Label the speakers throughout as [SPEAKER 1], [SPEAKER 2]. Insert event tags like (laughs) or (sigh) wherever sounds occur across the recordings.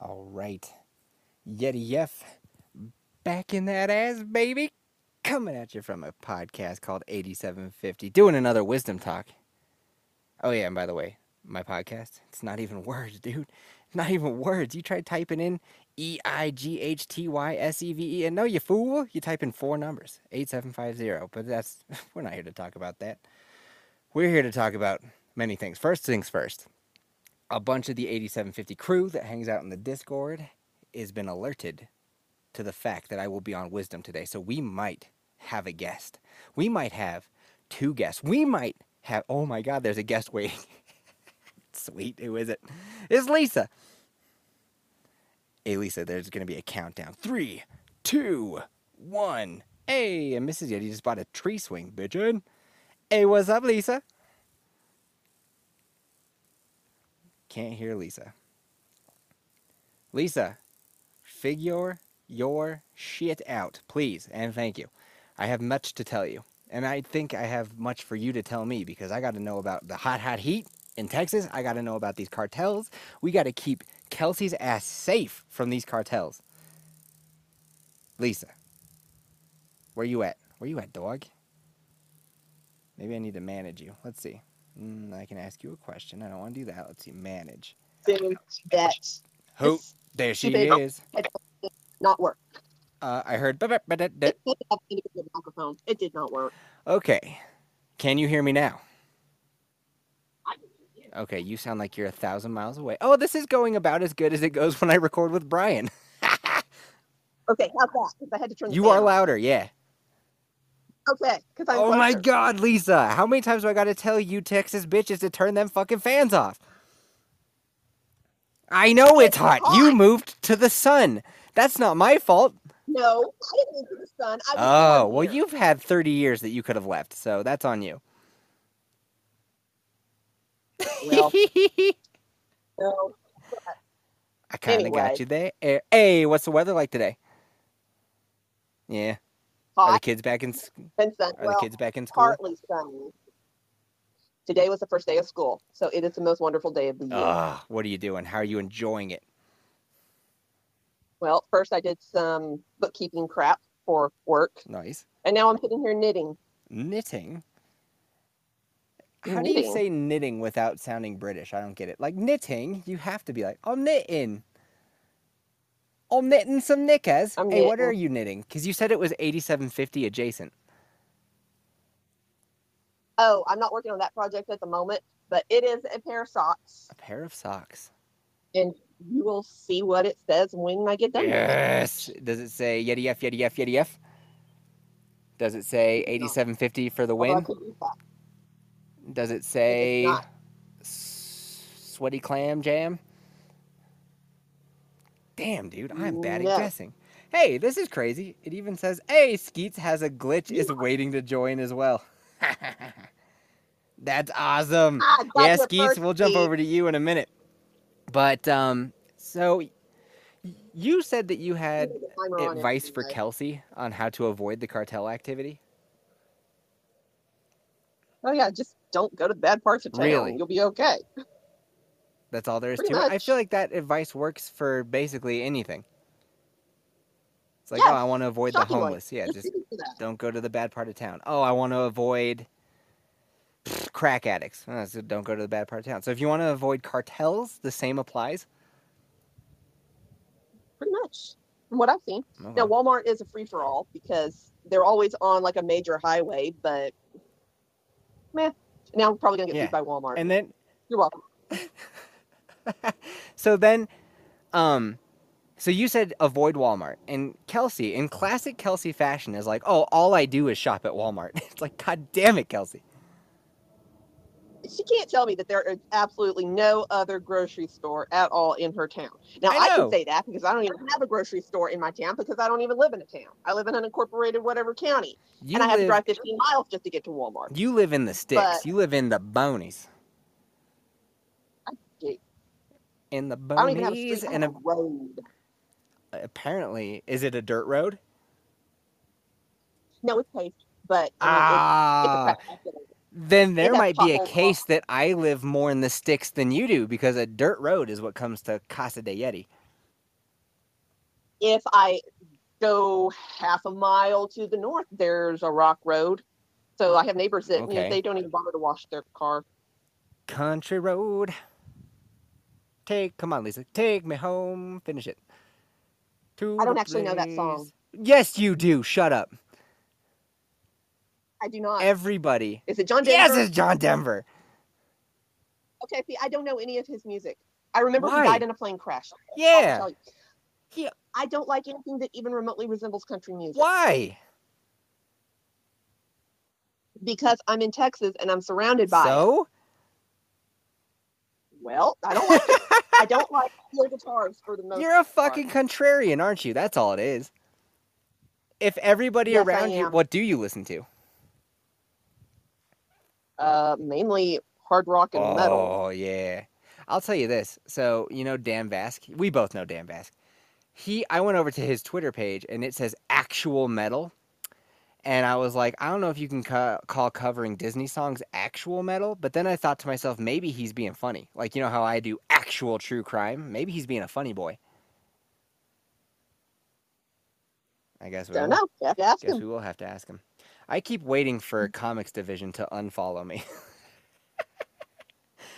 [SPEAKER 1] All right. Yeti Yef back in that ass, baby. Coming at you from a podcast called 8750. Doing another wisdom talk. Oh, yeah, and by the way, my podcast, it's not even (laughs) words, dude. Not even words. You try typing in E I G H T Y S E V E, and no, you fool. You type in four numbers 8750. But that's, (laughs) we're not here to talk about that. We're here to talk about many things. First things first a bunch of the 8750 crew that hangs out in the Discord has been alerted to the fact that I will be on Wisdom today. So we might have a guest. We might have two guests. We might have, oh my God, there's a guest waiting. (laughs) Sweet. Who is it? It's Lisa. Hey, Lisa, there's going to be a countdown. Three, two, one. Hey, and Mrs. Yeti just bought a tree swing, bitchin'. Hey, what's up, Lisa? Can't hear Lisa. Lisa, figure your shit out, please, and thank you. I have much to tell you, and I think I have much for you to tell me because I got to know about the hot, hot heat in Texas. I got to know about these cartels. We got to keep Kelsey's ass safe from these cartels. Lisa, where you at? Where you at, dog? Maybe I need to manage you. Let's see. Mm, I can ask you a question. I don't want to do that. Let's see. Manage. Who? There she is.
[SPEAKER 2] not work.
[SPEAKER 1] Uh, I heard.
[SPEAKER 2] It did microphone. It did not work.
[SPEAKER 1] Okay. Can you hear me now?
[SPEAKER 2] I can hear you.
[SPEAKER 1] Okay, you sound like you're a thousand miles away. Oh, this is going about as good as it goes when I record with Brian. (laughs)
[SPEAKER 2] Okay, how's that? 'Cause I had to turn. the
[SPEAKER 1] You are louder, yeah.
[SPEAKER 2] Okay.
[SPEAKER 1] Oh my
[SPEAKER 2] closer.
[SPEAKER 1] god, Lisa. How many times do I gotta tell you Texas bitches to turn them fucking fans off? I know it's
[SPEAKER 2] It's
[SPEAKER 1] hot. You moved to the sun. That's not my fault.
[SPEAKER 2] No, I didn't move to the sun.
[SPEAKER 1] Oh, well,
[SPEAKER 2] here.
[SPEAKER 1] you've had 30 years that you could have left, so that's on you.
[SPEAKER 2] Well, (laughs) no.
[SPEAKER 1] I kind of
[SPEAKER 2] Anyway.
[SPEAKER 1] got you there. Eh, Hey, what's the weather like today? Yeah. Are the kids back in s-
[SPEAKER 2] and sun.
[SPEAKER 1] Are
[SPEAKER 2] Well,
[SPEAKER 1] the kids back in school?
[SPEAKER 2] partly sunny. Today was the first day of school, so it is the most wonderful day of the year.
[SPEAKER 1] Ah, what are you doing? How are you enjoying it?
[SPEAKER 2] Well, first I did some bookkeeping crap for work,
[SPEAKER 1] Nice.
[SPEAKER 2] and now I'm sitting here knitting.
[SPEAKER 1] Knitting. How do you say knitting without sounding British? I don't get it. Like knitting, you have to be like, I'm knitting. I'm knitting some knickers.
[SPEAKER 2] I'm
[SPEAKER 1] hey, what are you knitting? Because you said it was 8750 adjacent.
[SPEAKER 2] Oh, I'm not working on that project at the moment, but it is a pair of socks,
[SPEAKER 1] A pair of socks.
[SPEAKER 2] and you will see what it says when I get done.
[SPEAKER 1] Yes. Does it say Yeti F, Yeti F, Yeti F? Does it say 8750 for the win?
[SPEAKER 2] couldn't use that.
[SPEAKER 1] Does it say sweaty clam jam? Damn, dude, I'm bad
[SPEAKER 2] No.
[SPEAKER 1] at guessing. Hey, this is crazy. It even says, "Hey, Skeets has a glitch, is waiting to join as well." (laughs) That's awesome.
[SPEAKER 2] Ah,
[SPEAKER 1] Yeah, Skeets, we'll jump over to you in a minute. But um, so you said that you had
[SPEAKER 2] Put the timer on
[SPEAKER 1] advice for. Kelsey on how to avoid the cartel activity.
[SPEAKER 2] Oh yeah, just don't go to the bad parts of town.
[SPEAKER 1] Really?
[SPEAKER 2] You'll be okay.
[SPEAKER 1] That's all there is
[SPEAKER 2] Pretty
[SPEAKER 1] to it. I feel like that advice works for basically anything. It's like,
[SPEAKER 2] Yes,
[SPEAKER 1] oh, I want to avoid the
[SPEAKER 2] shockingly.
[SPEAKER 1] homeless. Yeah, just
[SPEAKER 2] that.
[SPEAKER 1] don't go to the bad part of town. Oh, I want to avoid pfft, (sniffs) crack addicts. Oh, so don't go to the bad part of town. So if you want to avoid cartels, the same applies.
[SPEAKER 2] Pretty much. From what I've seen.
[SPEAKER 1] Okay.
[SPEAKER 2] Now Walmart is a free for all because they're always on like a major highway, but meh. Now I'm probably gonna get
[SPEAKER 1] Yeah.
[SPEAKER 2] beat by Walmart.
[SPEAKER 1] And then
[SPEAKER 2] You're welcome. (laughs) (laughs)
[SPEAKER 1] so then, um, so you said avoid Walmart, and Kelsey, in classic Kelsey fashion, is like, oh, all I do is shop at Walmart. (laughs) it's like, god damn it, Kelsey.
[SPEAKER 2] she can't tell me that there is absolutely no other grocery store at all in her town. Now
[SPEAKER 1] I
[SPEAKER 2] I, can say that because I don't even have a grocery store in my town because I don't even live in a town. I live in an incorporated whatever county,
[SPEAKER 1] You
[SPEAKER 2] and I have to drive 15 miles just to get to Walmart.
[SPEAKER 1] you live in the sticks.
[SPEAKER 2] but-
[SPEAKER 1] you live in the bonies.
[SPEAKER 2] do.
[SPEAKER 1] In the
[SPEAKER 2] I don't even have a
[SPEAKER 1] bonies, and
[SPEAKER 2] a road.
[SPEAKER 1] apparently, is it a dirt road?
[SPEAKER 2] No, it's paved, but I mean,
[SPEAKER 1] Ah,
[SPEAKER 2] it's, it's a
[SPEAKER 1] then there might be a case that I live more in the sticks than you do because a dirt road is what comes to Casa de Yeti.
[SPEAKER 2] If I go half a mile to the north, there's a rock road. So I have neighbors that you know, they don't even bother to wash their car.
[SPEAKER 1] Country road. Take, come on, Lisa, take me home. Finish it. To
[SPEAKER 2] I don't actually know that song.
[SPEAKER 1] Yes, you do. Shut up.
[SPEAKER 2] I do not.
[SPEAKER 1] Everybody.
[SPEAKER 2] Is it John Denver?
[SPEAKER 1] Yes, it's John Denver.
[SPEAKER 2] Okay, see, I don't know any of his music. I remember
[SPEAKER 1] Why?
[SPEAKER 2] he died in a plane crash.
[SPEAKER 1] Yeah. He-
[SPEAKER 2] I don't like anything that even remotely resembles country music.
[SPEAKER 1] Why?
[SPEAKER 2] Because I'm in Texas and I'm surrounded by it. Well, I don't like. I don't (laughs) like steel guitars for the most
[SPEAKER 1] You're a
[SPEAKER 2] part.
[SPEAKER 1] fucking contrarian, aren't you? That's all it is. If everybody
[SPEAKER 2] Yes,
[SPEAKER 1] around you, what do you listen to?
[SPEAKER 2] uh mainly hard rock and metal.
[SPEAKER 1] Oh yeah. I'll tell you this. So you know Dan Vasc. We both know Dan Vasc. He, I went over to his Twitter page and it says actual metal, and I was like, I don't know if you can ca- call covering Disney songs actual metal. But then I thought to myself, maybe he's being funny. Like you know how I do actual true crime. Maybe he's being a funny boy. I guess we
[SPEAKER 2] Don't
[SPEAKER 1] will.
[SPEAKER 2] know. You have to ask
[SPEAKER 1] Guess
[SPEAKER 2] him.
[SPEAKER 1] we will have to ask him. I keep waiting for Comics Division to unfollow me.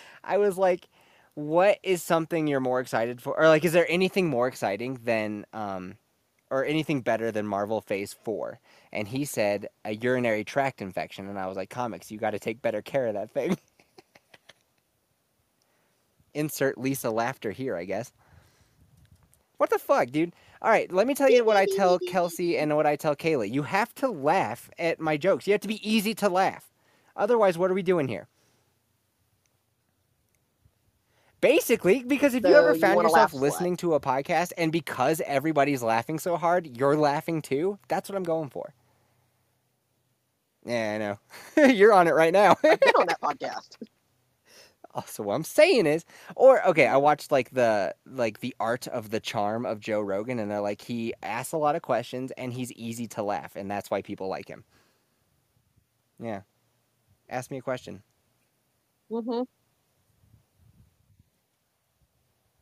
[SPEAKER 1] (laughs) I was like, what is something you're more excited for? Or like, is there anything more exciting than, um, or anything better than Marvel Phase 4? And he said, a urinary tract infection. And I was like, comics, you got to take better care of that thing. (laughs) Insert Lisa laughter here, I guess. What the fuck, dude? All right, let me tell you what I tell (laughs) Kelsey and what I tell Kayla. You have to laugh at my jokes. You have to be easy to laugh. Otherwise, what are we doing here? Basically, because if you ever
[SPEAKER 2] you
[SPEAKER 1] found
[SPEAKER 2] wanna
[SPEAKER 1] yourself listening to a podcast and because everybody's laughing so hard, you're laughing too, that's what I'm going for. Yeah, I know. (laughs) you're on it right now.
[SPEAKER 2] I've been on that (laughs) podcast.
[SPEAKER 1] Also, what I'm saying is, or okay, I watched like the like the art of the charm of Joe Rogan, and they're like he asks a lot of questions and he's easy to laugh, and that's why people like him. Yeah, ask me a question.
[SPEAKER 2] Mm-hmm.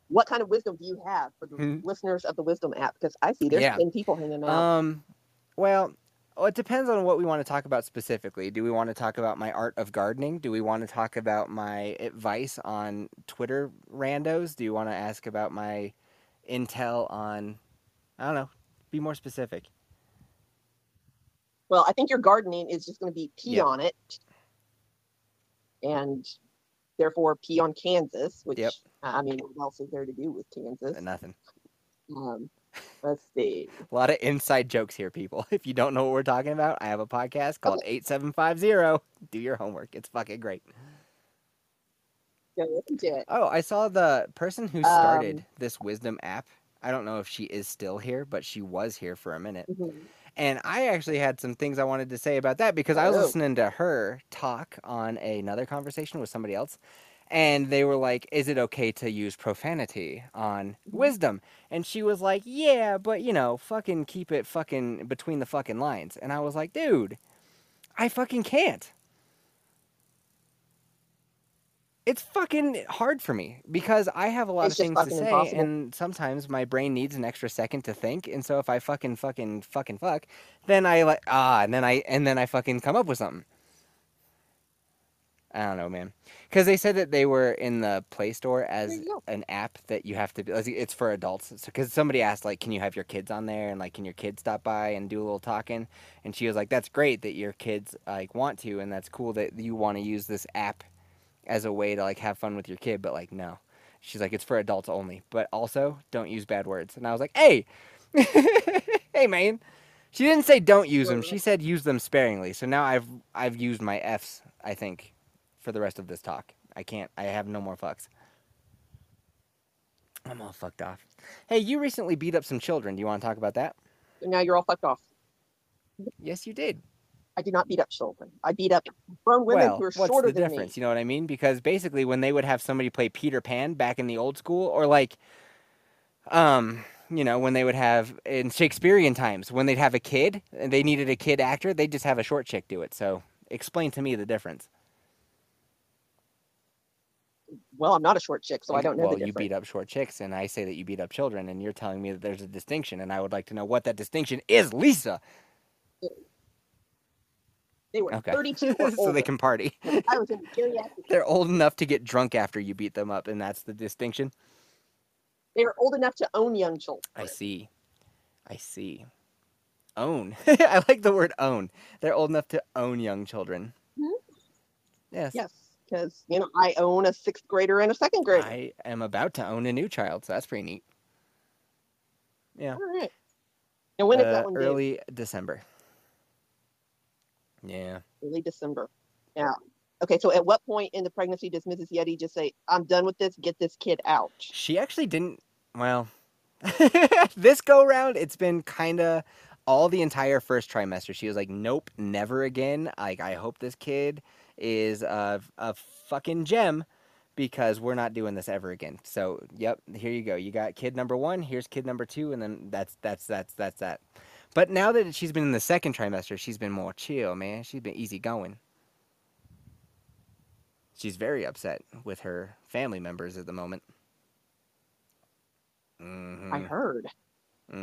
[SPEAKER 2] What kind of wisdom do you have for the
[SPEAKER 1] Hmm.
[SPEAKER 2] listeners of the Wisdom app? Because I see there's
[SPEAKER 1] Yeah.
[SPEAKER 2] 10 people hanging out.
[SPEAKER 1] Um, well, well, it depends on what we want to talk about specifically. Do we want to talk about my art of gardening? Do we want to talk about my advice on Twitter randos? Do you want to ask about my intel on? I don't know. Be more specific.
[SPEAKER 2] well, I think your gardening is just going to be pee
[SPEAKER 1] Yep.
[SPEAKER 2] on it. And therefore pee on Kansas, which,
[SPEAKER 1] Yep.
[SPEAKER 2] I mean, what else is there to do with Kansas?
[SPEAKER 1] Nothing.
[SPEAKER 2] Um, let's see.
[SPEAKER 1] A lot of inside jokes here, people. (laughs) If you don't know what we're talking about, I have a podcast called 8750. Do your homework. It's fucking great.
[SPEAKER 2] Go listen to it.
[SPEAKER 1] Oh, I saw the person who started
[SPEAKER 2] Um,
[SPEAKER 1] this wisdom app. I don't know if she is still here, but she was here for a minute.
[SPEAKER 2] Mhm.
[SPEAKER 1] And I actually had some things I wanted to say about that because I was
[SPEAKER 2] Oh.
[SPEAKER 1] listening to her talk on another conversation with somebody else. And they were like, Is it okay to use profanity on
[SPEAKER 2] Mm-hmm.
[SPEAKER 1] wisdom? And she was like, Yeah, but you know, fucking keep it fucking between the fucking lines. And I was like, Dude, I fucking can't. It's fucking hard for me because I have a lot
[SPEAKER 2] It's
[SPEAKER 1] of things to say,
[SPEAKER 2] impossible.
[SPEAKER 1] and sometimes my brain needs an extra second to think. And so if I fucking fucking fucking fuck, then I like ah, and then I and then I fucking come up with something. I don't know, man, because they said that they were in the Play Store as an app that you have to. It's for adults. Because somebody asked like, can you have your kids on there and like, can your kids stop by and do a little talking? And she was like, that's great that your kids like want to, and that's cool that you want to use this app as a way to like have fun with your kid. But like, no, she's like, it's for adults only. But also, don't use bad words. And I was like, hey, (laughs) hey, man. She didn't say don't use them. She said use them sparingly. So now I've I've used my F's. I think for the rest of this talk. I can't. I have no more fucks. I'm all fucked off. Hey, you recently beat up some children. Do you want to talk about that?
[SPEAKER 2] Now you're all fucked off.
[SPEAKER 1] Yes, you did.
[SPEAKER 2] I did not beat up children. I beat up grown women
[SPEAKER 1] well,
[SPEAKER 2] who are
[SPEAKER 1] what's
[SPEAKER 2] shorter
[SPEAKER 1] the
[SPEAKER 2] than
[SPEAKER 1] difference?
[SPEAKER 2] me.
[SPEAKER 1] You know what I mean? Because basically, when they would have somebody play Peter Pan back in the old school, or like, um, you know, when they would have in Shakespearean times, when they'd have a kid and they needed a kid actor, they'd just have a short chick do it. So, explain to me the difference.
[SPEAKER 2] Well, I'm not a short chick, so I don't know
[SPEAKER 1] well, you beat up short chicks, and I say that you beat up children, and you're telling me that there's a distinction, and I would like to know what that distinction is, Lisa.
[SPEAKER 2] They were
[SPEAKER 1] Okay.
[SPEAKER 2] 32 (laughs) or
[SPEAKER 1] so they can party. (laughs)
[SPEAKER 2] I was in geriatric.
[SPEAKER 1] They're old enough to get drunk after you beat them up, and that's the distinction.
[SPEAKER 2] They are old enough to own young children.
[SPEAKER 1] I see. I see. Own. (laughs) I like the word own. They're old enough to own young children.
[SPEAKER 2] Mhm.
[SPEAKER 1] Yes.
[SPEAKER 2] Yes, because you know I own a sixth grader and a second grader.
[SPEAKER 1] I am about to own a new child, so that's pretty neat. Yeah.
[SPEAKER 2] All right. And when is
[SPEAKER 1] Uh,
[SPEAKER 2] that one due?
[SPEAKER 1] early December. Yeah.
[SPEAKER 2] Early December. Yeah. Okay, so at what point in the pregnancy does Mrs. Yeti just say, "I'm done with this. Get this kid out"?
[SPEAKER 1] She actually didn't. Well, (laughs) this go round, it's been kind of all the entire first trimester. She was like, "Nope, never again." Like, I hope this kid is a a fucking gem because we're not doing this ever again. So, yep, here you go. You got kid number one. Here's kid number two, and then that's that's that's that's that. But now that she's been in the second trimester, she's been more chill, man. She's been easy going. She's very upset with her family members at the moment. hmm
[SPEAKER 2] I heard.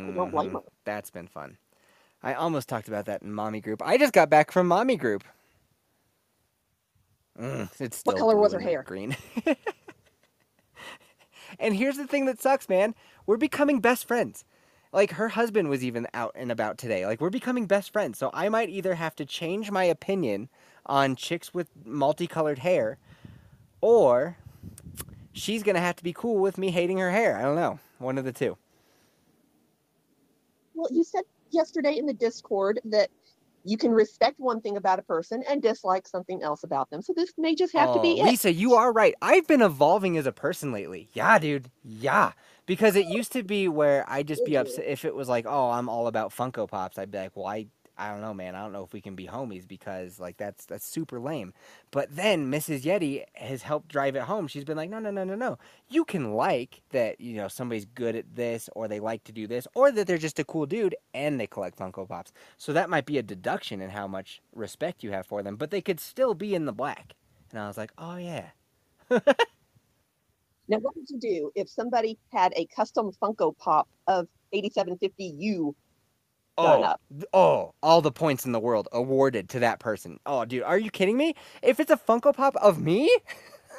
[SPEAKER 2] I don't blame
[SPEAKER 1] Mhm.
[SPEAKER 2] her.
[SPEAKER 1] That's been fun. I almost talked about that in mommy group. I just got back from mommy group. Mm, it's
[SPEAKER 2] What color was her hair?
[SPEAKER 1] Green. (laughs) and here's the thing that sucks, man. We're becoming best friends. Like her husband was even out and about today. Like we're becoming best friends. So I might either have to change my opinion on chicks with multicolored hair, or she's gonna have to be cool with me hating her hair. I don't know. One of the two.
[SPEAKER 2] Well, you said yesterday in the Discord that you can respect one thing about a person and dislike something else about them. So this may just have to be
[SPEAKER 1] Oh,
[SPEAKER 2] it.
[SPEAKER 1] Lisa, you are right. I've been evolving as a person lately. Yeah, dude. Yeah. Because it used to be where I'd just be
[SPEAKER 2] mm-hmm.
[SPEAKER 1] upset if it was like, oh, I'm all about Funko Pops. I'd be like, well, I, I don't know, man. I don't know if we can be homies because like that's that's super lame. But then Mrs. Yeti has helped drive it home. She's been like, no, no, no, no, no. You can like that, you know, somebody's good at this or they like to do this or that they're just a cool dude and they collect Funko Pops. So that might be a deduction in how much respect you have for them, but they could still be in the black. And I was like, oh yeah. (laughs)
[SPEAKER 2] Now, what would you do if somebody had a custom Funko Pop of 8750U done
[SPEAKER 1] Oh, oh, all the points in the world awarded to that person. Oh, dude, are you kidding me? If it's a Funko Pop of me,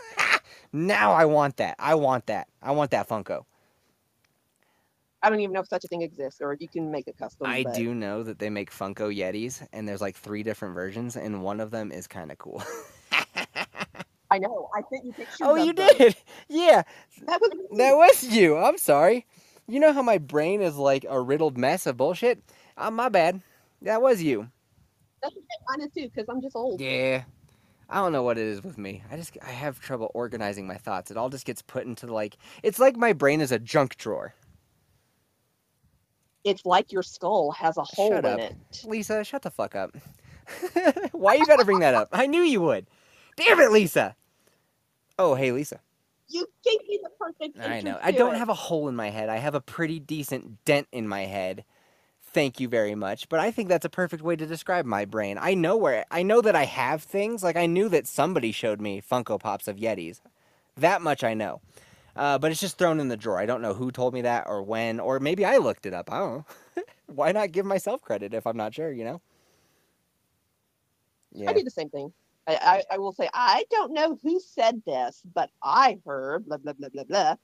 [SPEAKER 1] (laughs) now I want that. I want that. I want that Funko.
[SPEAKER 2] I don't even know if such a thing exists, or you can make a custom.
[SPEAKER 1] I
[SPEAKER 2] but
[SPEAKER 1] do know that they make Funko Yetis, and there's like three different versions, and one of them is kind of cool.
[SPEAKER 2] I know. I sent you pictures.
[SPEAKER 1] oh, you
[SPEAKER 2] them.
[SPEAKER 1] did? (laughs) Yeah,
[SPEAKER 2] That was
[SPEAKER 1] that was you. I'm sorry. You know how my brain is like a riddled mess of bullshit? Uh, my bad. That was you.
[SPEAKER 2] That's okay. Mine is too, because I'm just old.
[SPEAKER 1] Yeah. I don't know what it is with me. I just I have trouble organizing my thoughts. It all just gets put into like it's like my brain is a junk drawer.
[SPEAKER 2] It's like your skull has a hole
[SPEAKER 1] Shut
[SPEAKER 2] in
[SPEAKER 1] up.
[SPEAKER 2] it.
[SPEAKER 1] Lisa, shut the fuck up. (laughs) Why you gotta bring that up? I knew you would. Damn it, Lisa. Oh, hey Lisa.
[SPEAKER 2] You gave me the perfect.
[SPEAKER 1] I know. I don't
[SPEAKER 2] it.
[SPEAKER 1] have a hole in my head. I have a pretty decent dent in my head. Thank you very much. But I think that's a perfect way to describe my brain. I know where I know that I have things. Like I knew that somebody showed me Funko Pops of Yetis. That much I know. Uh, but it's just thrown in the drawer. I don't know who told me that or when, or maybe I looked it up. I don't know. (laughs) Why not give myself credit if I'm not sure, you know? Yeah.
[SPEAKER 2] I do the same thing. I, I, I will say, I don't know who said this, but I heard blah, blah, blah, blah, blah.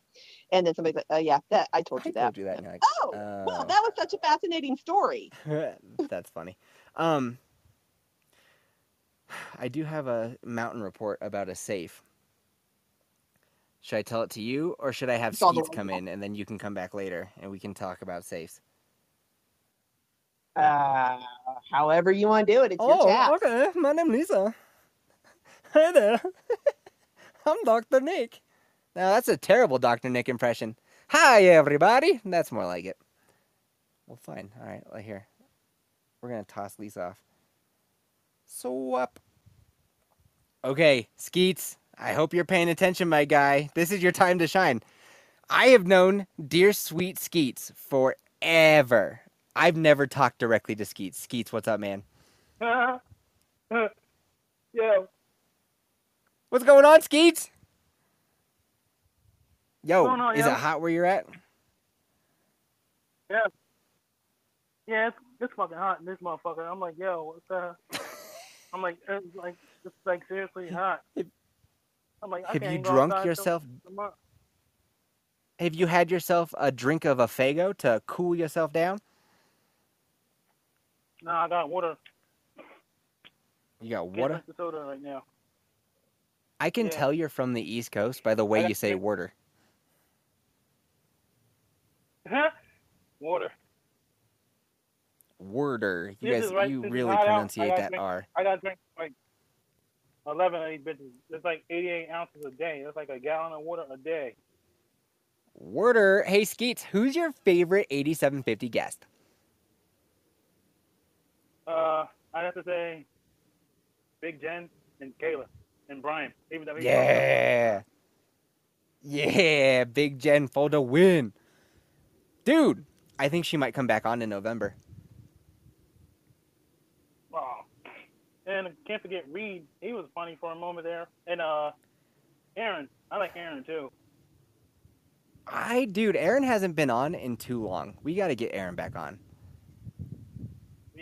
[SPEAKER 2] And then somebody's like, oh, yeah, that I told
[SPEAKER 1] I
[SPEAKER 2] you that.
[SPEAKER 1] told you that. and you're like,
[SPEAKER 2] Oh, well,
[SPEAKER 1] "Oh."
[SPEAKER 2] that was such a fascinating story. (laughs)
[SPEAKER 1] That's funny. Um, I do have a mountain report about a safe. Should I tell it to you, or should I have Skeets come in and then you can come back later and we can talk about safes?
[SPEAKER 2] Uh, however you want to do it, it's your
[SPEAKER 1] oh,
[SPEAKER 2] chat.
[SPEAKER 1] okay. My name's Lisa. Hey there. (laughs) I'm Dr. Nick. Now, that's a terrible Dr. Nick impression. Hi, everybody. That's more like it. Well, fine. All right, well, here. We're going to toss Lisa off. Swap. Okay, Skeets, I hope you're paying attention, my guy. This is your time to shine. I have known dear sweet Skeets forever. I've never talked directly to Skeets. Skeets, what's up, man? (laughs)
[SPEAKER 3] yeah,
[SPEAKER 1] What's going on, Skeets? Yo,
[SPEAKER 3] on,
[SPEAKER 1] is
[SPEAKER 3] yo?
[SPEAKER 1] it hot where you're at?
[SPEAKER 3] yeah, it's, it's fucking hot in this motherfucker. I'm like, yo, what's uh? (laughs) I'm like, it's like, it's like seriously hot. I'm like, I
[SPEAKER 1] have you drunk yourself? Have you had yourself a drink of a Faygo to cool yourself down?
[SPEAKER 3] Nah, I got water.
[SPEAKER 1] You got water?
[SPEAKER 3] soda right now.
[SPEAKER 1] I can
[SPEAKER 3] Yeah.
[SPEAKER 1] tell you're from the East Coast by the way you say water.
[SPEAKER 3] water.
[SPEAKER 1] Worder. You
[SPEAKER 3] This
[SPEAKER 1] guys,
[SPEAKER 3] right
[SPEAKER 1] you really pronunciate that
[SPEAKER 3] drink-
[SPEAKER 1] R.
[SPEAKER 3] I gotta drink like 11 of these bitches. It's like 88 ounces a day. That's like a gallon of water a day.
[SPEAKER 1] Worder. Hey, Skeets, who's your favorite 8750 guest?
[SPEAKER 3] Uh, I'd have to say Big Jen and Kayla and Brian.
[SPEAKER 1] Yeah. Yeah, Big Jen for the win. Dude, I think she might come back on in November.
[SPEAKER 3] Oh. And can't forget Reed. He was funny for a moment there. And uh, Aaron. I like Aaron too.
[SPEAKER 1] I, dude, Aaron hasn't been on in too long. We got to get Aaron back on.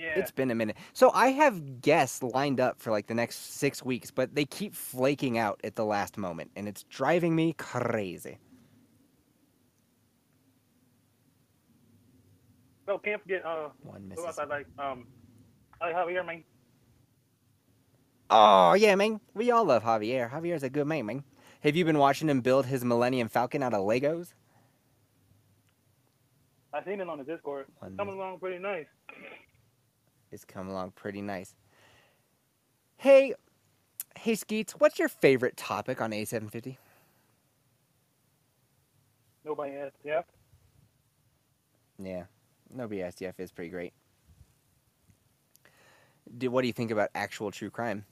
[SPEAKER 3] Yeah.
[SPEAKER 1] It's been a minute. So I have guests lined up for like the next six weeks, but they keep flaking out at the last moment, and it's driving me crazy.
[SPEAKER 3] so can't forget uh,
[SPEAKER 1] One
[SPEAKER 3] who else. I like um, I like Javier man.
[SPEAKER 1] Oh yeah, man. We all love Javier. Javier's a good man, man. Have you been watching him build his Millennium Falcon out of Legos?
[SPEAKER 3] I seen it on the Discord.
[SPEAKER 1] One
[SPEAKER 3] Coming along pretty nice.
[SPEAKER 1] It's come along pretty nice. Hey, hey Skeets, what's your favorite topic on 8750?
[SPEAKER 3] Nobody asked. Yeah.
[SPEAKER 1] Yeah, nobody asked you if pretty great. Do, what do you think about actual true crime?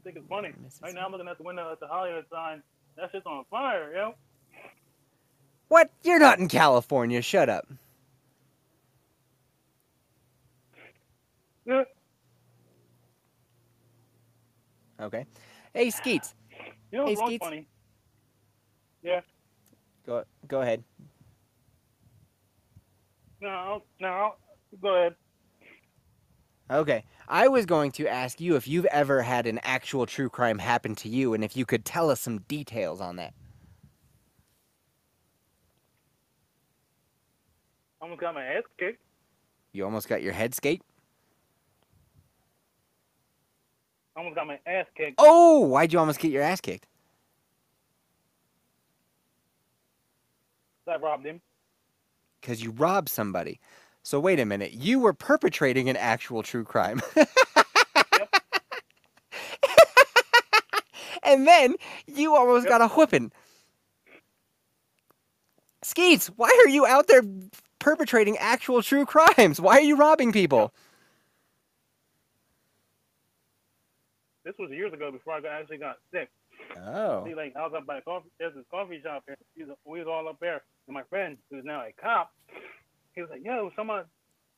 [SPEAKER 3] I think it's funny. Right now I'm looking at the window at the Hollywood sign. That shit's on fire, yo.
[SPEAKER 1] What? You're not in California. Shut up.
[SPEAKER 3] Yeah.
[SPEAKER 1] Okay. Hey, Skeets,
[SPEAKER 3] You know
[SPEAKER 1] Hey,
[SPEAKER 3] what's
[SPEAKER 1] Skeets.
[SPEAKER 3] funny? Yeah.
[SPEAKER 1] go go ahead.
[SPEAKER 3] No, no. Go ahead.
[SPEAKER 1] Okay. I was going to ask you if you've ever had an actual true crime happen to you and if you could tell us some details on that.
[SPEAKER 3] Almost got my ass kicked.
[SPEAKER 1] You almost got your head skate?
[SPEAKER 3] Almost got my ass kicked.
[SPEAKER 1] Oh, why'd you almost get your ass kicked?
[SPEAKER 3] I robbed him.
[SPEAKER 1] Because you robbed somebody. So wait a minute. You were perpetrating an actual true crime. (laughs) and then you almost
[SPEAKER 3] Yep.
[SPEAKER 1] got a whipping. Skeets, why are you out there perpetrating actual true crimes? Why are you robbing people?
[SPEAKER 3] This was years ago before I got, actually got sick.
[SPEAKER 1] Oh.
[SPEAKER 3] See, like I was up by the coffee. There's this coffee shop here. We was, we was all up there, and my friend, who's now a cop, he was like, "Yo, someone."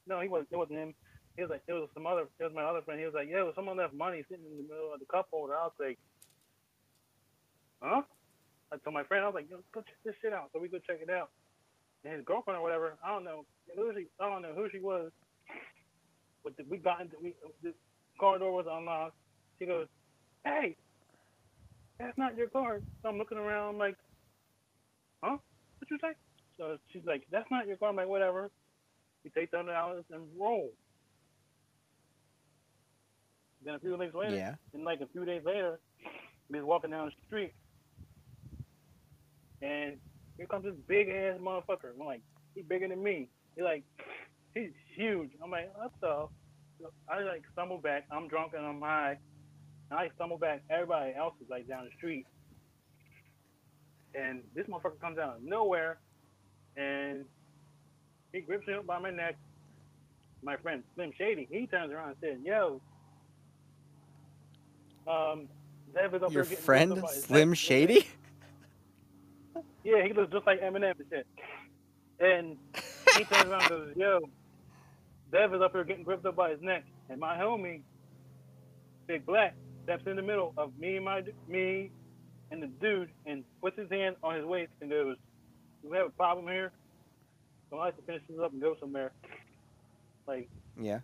[SPEAKER 3] No, he wasn't. It wasn't him. He was like, "It was some other. It was my other friend." He was like, "Yo, someone left money sitting in the middle of the cup holder." I was like, "Huh?" I told my friend, I was like, "Yo, go check this shit out." So we go check it out. And his girlfriend or whatever, I don't know who she. I don't know who she was. But we got into we the car door was unlocked. She goes, "Hey, that's not your card. So I'm looking around, like, huh? What you say? So she's like, that's not your card. I'm like, whatever. We take the hundred dollars and roll. Then a few days later,
[SPEAKER 1] Yeah.
[SPEAKER 3] and like a few days later, we was walking down the street, and here comes this big ass motherfucker. I'm like, he's bigger than me. He's like, he's huge. I'm like, what the? I like stumble back. I'm drunk and I'm high. And I stumble back. Everybody else is like down the street. And this motherfucker comes out of nowhere and he grips me up by my neck. My friend Slim Shady, he turns around and says, Yo, um, Dev is up
[SPEAKER 1] Your friend Slim
[SPEAKER 3] neck."
[SPEAKER 1] Shady? (laughs)
[SPEAKER 3] Yeah, he looks just like Eminem and shit. And he turns around and goes, Yo, Dev is up here getting gripped up by his neck. And my homie, Big Black, steps in the middle of me and my me and the dude and puts his hand on his waist and goes, we have a problem here? So I like to finish this up and go somewhere. Like,
[SPEAKER 1] Yeah.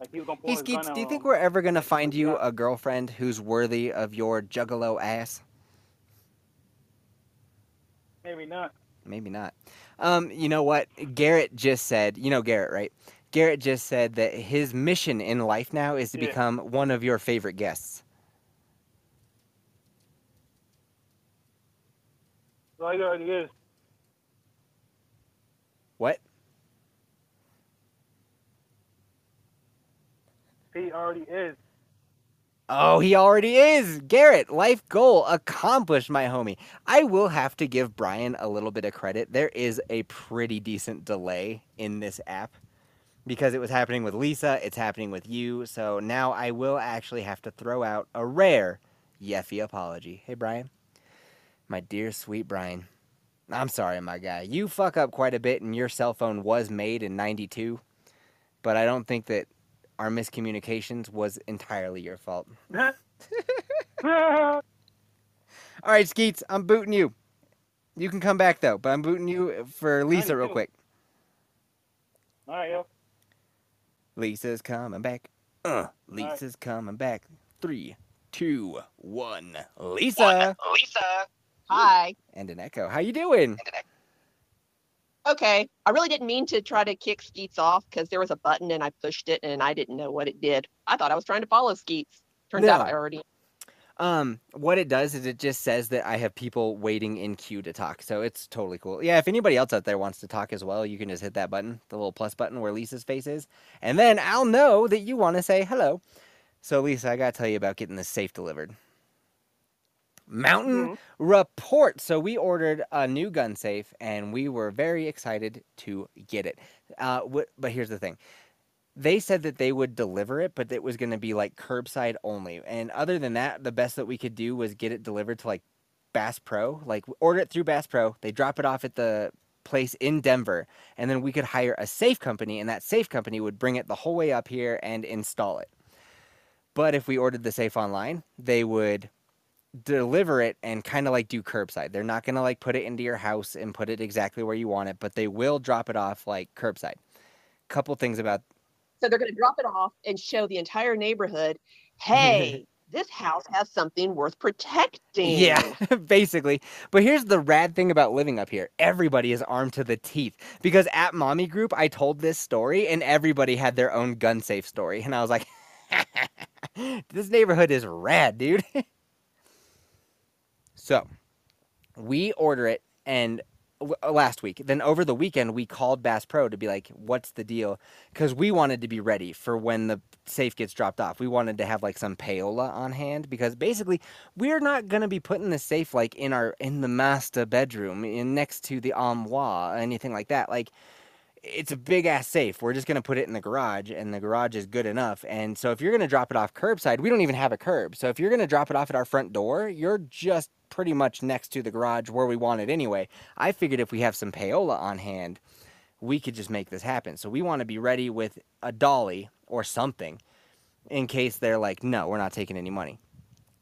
[SPEAKER 3] like he was gonna pull
[SPEAKER 1] Hey
[SPEAKER 3] his
[SPEAKER 1] Skeets, do you think we're ever gonna find you a girlfriend who's worthy of your juggalo ass?
[SPEAKER 3] Maybe not.
[SPEAKER 1] Maybe not. Um, you know what? Garrett just said, you know Garrett, right? Garrett just said that his mission in life now is to
[SPEAKER 3] Yeah.
[SPEAKER 1] become one of your favorite guests.
[SPEAKER 3] So he already is.
[SPEAKER 1] What?
[SPEAKER 3] He already is.
[SPEAKER 1] Oh, he already is. Garrett, life goal accomplished, my homie. I will have to give Brian a little bit of credit. There is a pretty decent delay in this app because it was happening with Lisa, it's happening with you. So now I will actually have to throw out a rare Yeffy apology. Hey, Brian. My dear, sweet Brian. I'm sorry, my guy. You fuck up quite a bit, and your cell phone was made in 92, but I don't think that our miscommunications was entirely your fault.
[SPEAKER 3] All (laughs) (laughs)
[SPEAKER 1] All right, Skeets, I'm booting you. You can come back though, but I'm booting you for Lisa real
[SPEAKER 3] 92.
[SPEAKER 1] quick.
[SPEAKER 3] right, yo.
[SPEAKER 1] Lisa's coming back. Uh, Lisa's coming back. Three, two, one. Lisa
[SPEAKER 2] Lisa. Hi.
[SPEAKER 1] and an echo. How you doing?
[SPEAKER 2] Okay. I really didn't mean to try to kick Skeets off because there was a button and I pushed it and I didn't know what it did. I thought I was trying to follow Skeets. Turns out I already.
[SPEAKER 1] Um, what it does is it just says that I have people waiting in queue to talk, so it's totally cool. Yeah, if anybody else out there wants to talk as well, you can just hit that button, the little plus button where Lisa's face is, and then I'll know that you want to say hello. So, Lisa, I gotta tell you about getting this safe delivered. Mountain
[SPEAKER 2] Mhm.
[SPEAKER 1] Report. So we ordered a new gun safe, and we were very excited to get it. Uh, wh- but here's the thing: they said that they would deliver it, but it was going to be like curbside only. And other than that, the best that we could do was get it delivered to like Bass Pro. Like order it through Bass Pro. They drop it off at the place in Denver, and then we could hire a safe company, and that safe company would bring it the whole way up here and install it. But if we ordered the safe online, they would deliver it and kind of like do curbside. They're not going to like put it into your house and put it exactly where you want it, but they will drop it off like curbside. Couple things about
[SPEAKER 2] So they're going to drop it off and show the entire neighborhood, hey, (laughs) this house has something worth protecting.
[SPEAKER 1] Yeah, (laughs) basically. But here's the rad thing about living up here. Everybody is armed to the teeth. Because at Mommy Group, I told this story and everybody had their own gun safe story. And I was like, (laughs) this neighborhood is rad, dude. so, we order it and Uh, last week. Then over the weekend, we called Bass Pro to be like, what's the deal? Because we wanted to be ready for when the safe gets dropped off. We wanted to have like some payola on hand because basically we're not gonna be putting the safe like in our in the master bedroom in next to the armoire anything like that. Like it's a big ass safe. We're just gonna put it in the garage, and the garage is good enough. And so if you're gonna drop it off curbside, we don't even have a curb. So if you're gonna drop it off at our front door, you're just pretty much next to the garage where we want it anyway. I figured if we have some payola on hand, we could just make this happen. So we want to be ready with a dolly or something in case they're like, no, we're not taking any money.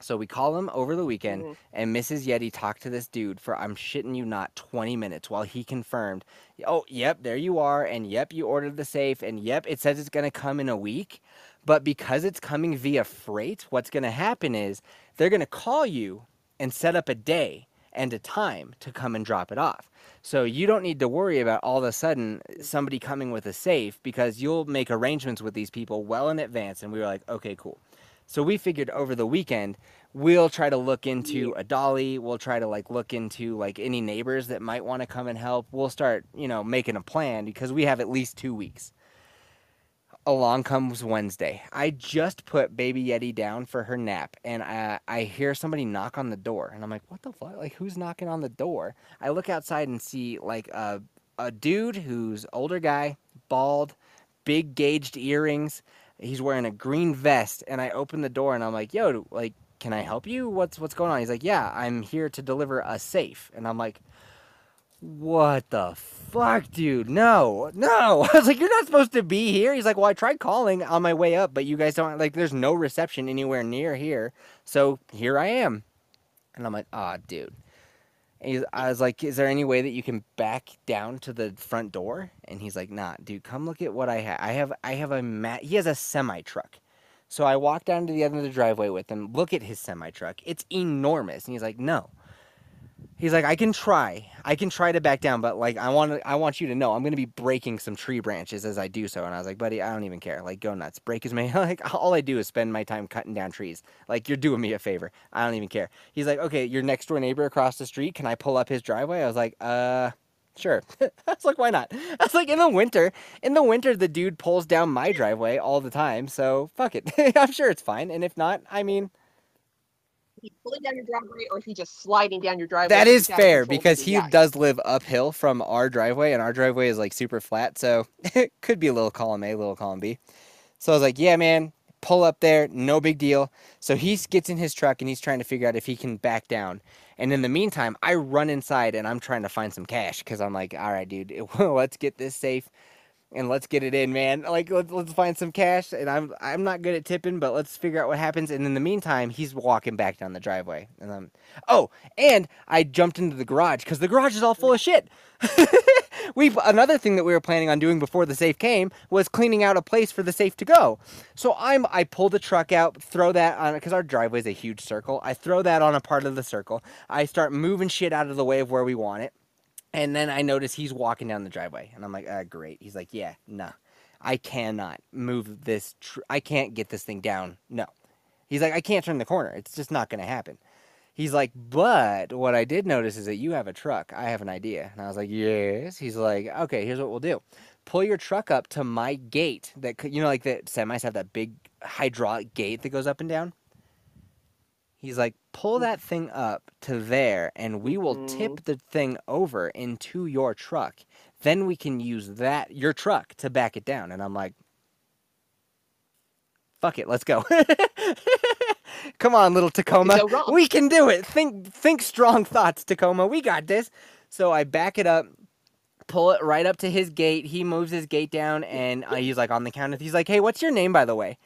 [SPEAKER 1] So we call him over the weekend,
[SPEAKER 2] Mhm.
[SPEAKER 1] and Mrs. Yeti talked to this dude for, I'm shitting you not, 20 minutes while he confirmed, oh, yep, there you are, and yep, you ordered the safe, and yep, it says it's going to come in a week. But because it's coming via freight, what's going to happen is they're going to call you and set up a day and a time to come and drop it off. So you don't need to worry about all of a sudden somebody coming with a safe because you'll make arrangements with these people well in advance. And we were like, okay, cool. So we figured over the weekend we'll try to look into a dolly. We'll try to like look into like any neighbors that might want to come and help. We'll start, you know, making a plan because we have at least two weeks. Along comes Wednesday. I just put baby Yeti down for her nap, and I, I hear somebody knock on the door, and I'm like, "What the fuck? Like, who's knocking on the door?" I look outside and see like a a dude who's older guy, bald, big gauged earrings. He's wearing a green vest, and I open the door, and I'm like, "Yo, like, can I help you? What's what's going on?" He's like, "Yeah, I'm here to deliver a safe," and I'm like. What the fuck, dude? No, no. (laughs) I was like, you're not supposed to be here. He's like, well, I tried calling on my way up, but you guys don't, like, there's no reception anywhere near here. So here I am. And I'm like, ah, oh, dude. I was like, is there any way that you can back down to the front door? And he's like, nah, dude, come look at what I have. I have, I have a mat. He has a semi truck. So I walk down to the end of the driveway with him, look at his semi truck. It's enormous. And he's like, no he's like, I can try, I can try to back down, but like, I want to, I want you to know, I'm gonna be breaking some tree branches as I do so. And I was like, buddy, I don't even care. Like, go nuts, break as many. (laughs) Like, all I do is spend my time cutting down trees. Like, you're doing me a favor. I don't even care. He's like, okay, your next door neighbor across the street, can I pull up his driveway? I was like, uh. Sure. (laughs) I was like, why not? (laughs) I was like, in the winter, in the winter, the dude pulls down my driveway all the time. So fuck it. I'm sure it's fine. And if not, I mean,
[SPEAKER 2] he pulling down your driveway or is he just sliding down your driveway?
[SPEAKER 1] That is fair because he does live uphill from our driveway and our driveway is like super flat. So it (laughs) could be a little column A, a little column B. So I was like, yeah, man, pull up there, no big deal. So he gets in his truck and he's trying to figure out if he can back down. And in the meantime, I run inside and I'm trying to find some cash because I'm like, all right, dude, (laughs) let's get this safe and let's get it in, man. Like let's, let's find some cash. And I'm I'm not good at tipping, but let's figure out what happens. And in the meantime, he's walking back down the driveway. And I'm oh, and I jumped into the garage because the garage is all full of shit. (laughs) we another thing that we were planning on doing before the safe came was cleaning out a place for the safe to go. So I'm I pull the truck out, throw that on because our driveway is a huge circle. I throw that on a part of the circle. I start moving shit out of the way of where we want it. And then I notice he's walking down the driveway, and I'm like, ah, great. He's like, yeah, nah, I cannot move this. Tr- I can't get this thing down. No. He's like, I can't turn the corner. It's just not going to happen. He's like, but what I did notice is that you have a truck. I have an idea. And I was like, yes. He's like, okay, here's what we'll do. Pull your truck up to my gate that, you know, like the semis have that big hydraulic gate that goes up and down. He's like, pull that thing up to there, and we will mm-hmm. tip the thing over into your truck. Then we can use that, your truck, to back it down. And I'm like, fuck it, let's go. (laughs) Come on, little Tacoma. We can do it. Think think strong thoughts, Tacoma. We got this. So I back it up, pull it right up to his gate. He moves his gate down, and uh, he's like on the counter. He's like, "Hey, what's your name, by the way?"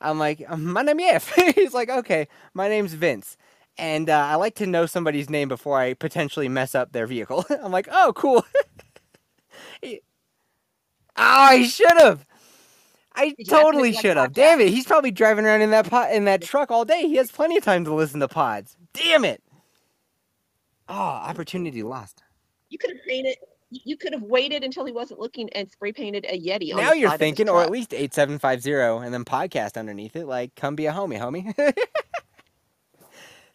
[SPEAKER 1] I'm like, um, my name is. (laughs) He's like, okay, my name's Vince. And uh, I like to know somebody's name before I potentially mess up their vehicle. (laughs) I'm like, oh, cool. (laughs) he, oh, I should have. I totally should have. Damn it, he's probably driving around in that pot in that truck all day. He has plenty of time to listen to pods. Damn it. Oh, opportunity lost.
[SPEAKER 2] You could have painted you could have waited until he wasn't looking and spray painted a Yeti.
[SPEAKER 1] now you're thinking, or at least eight seven five zero, and then podcast underneath it. Like, come be a homie, homie. (laughs)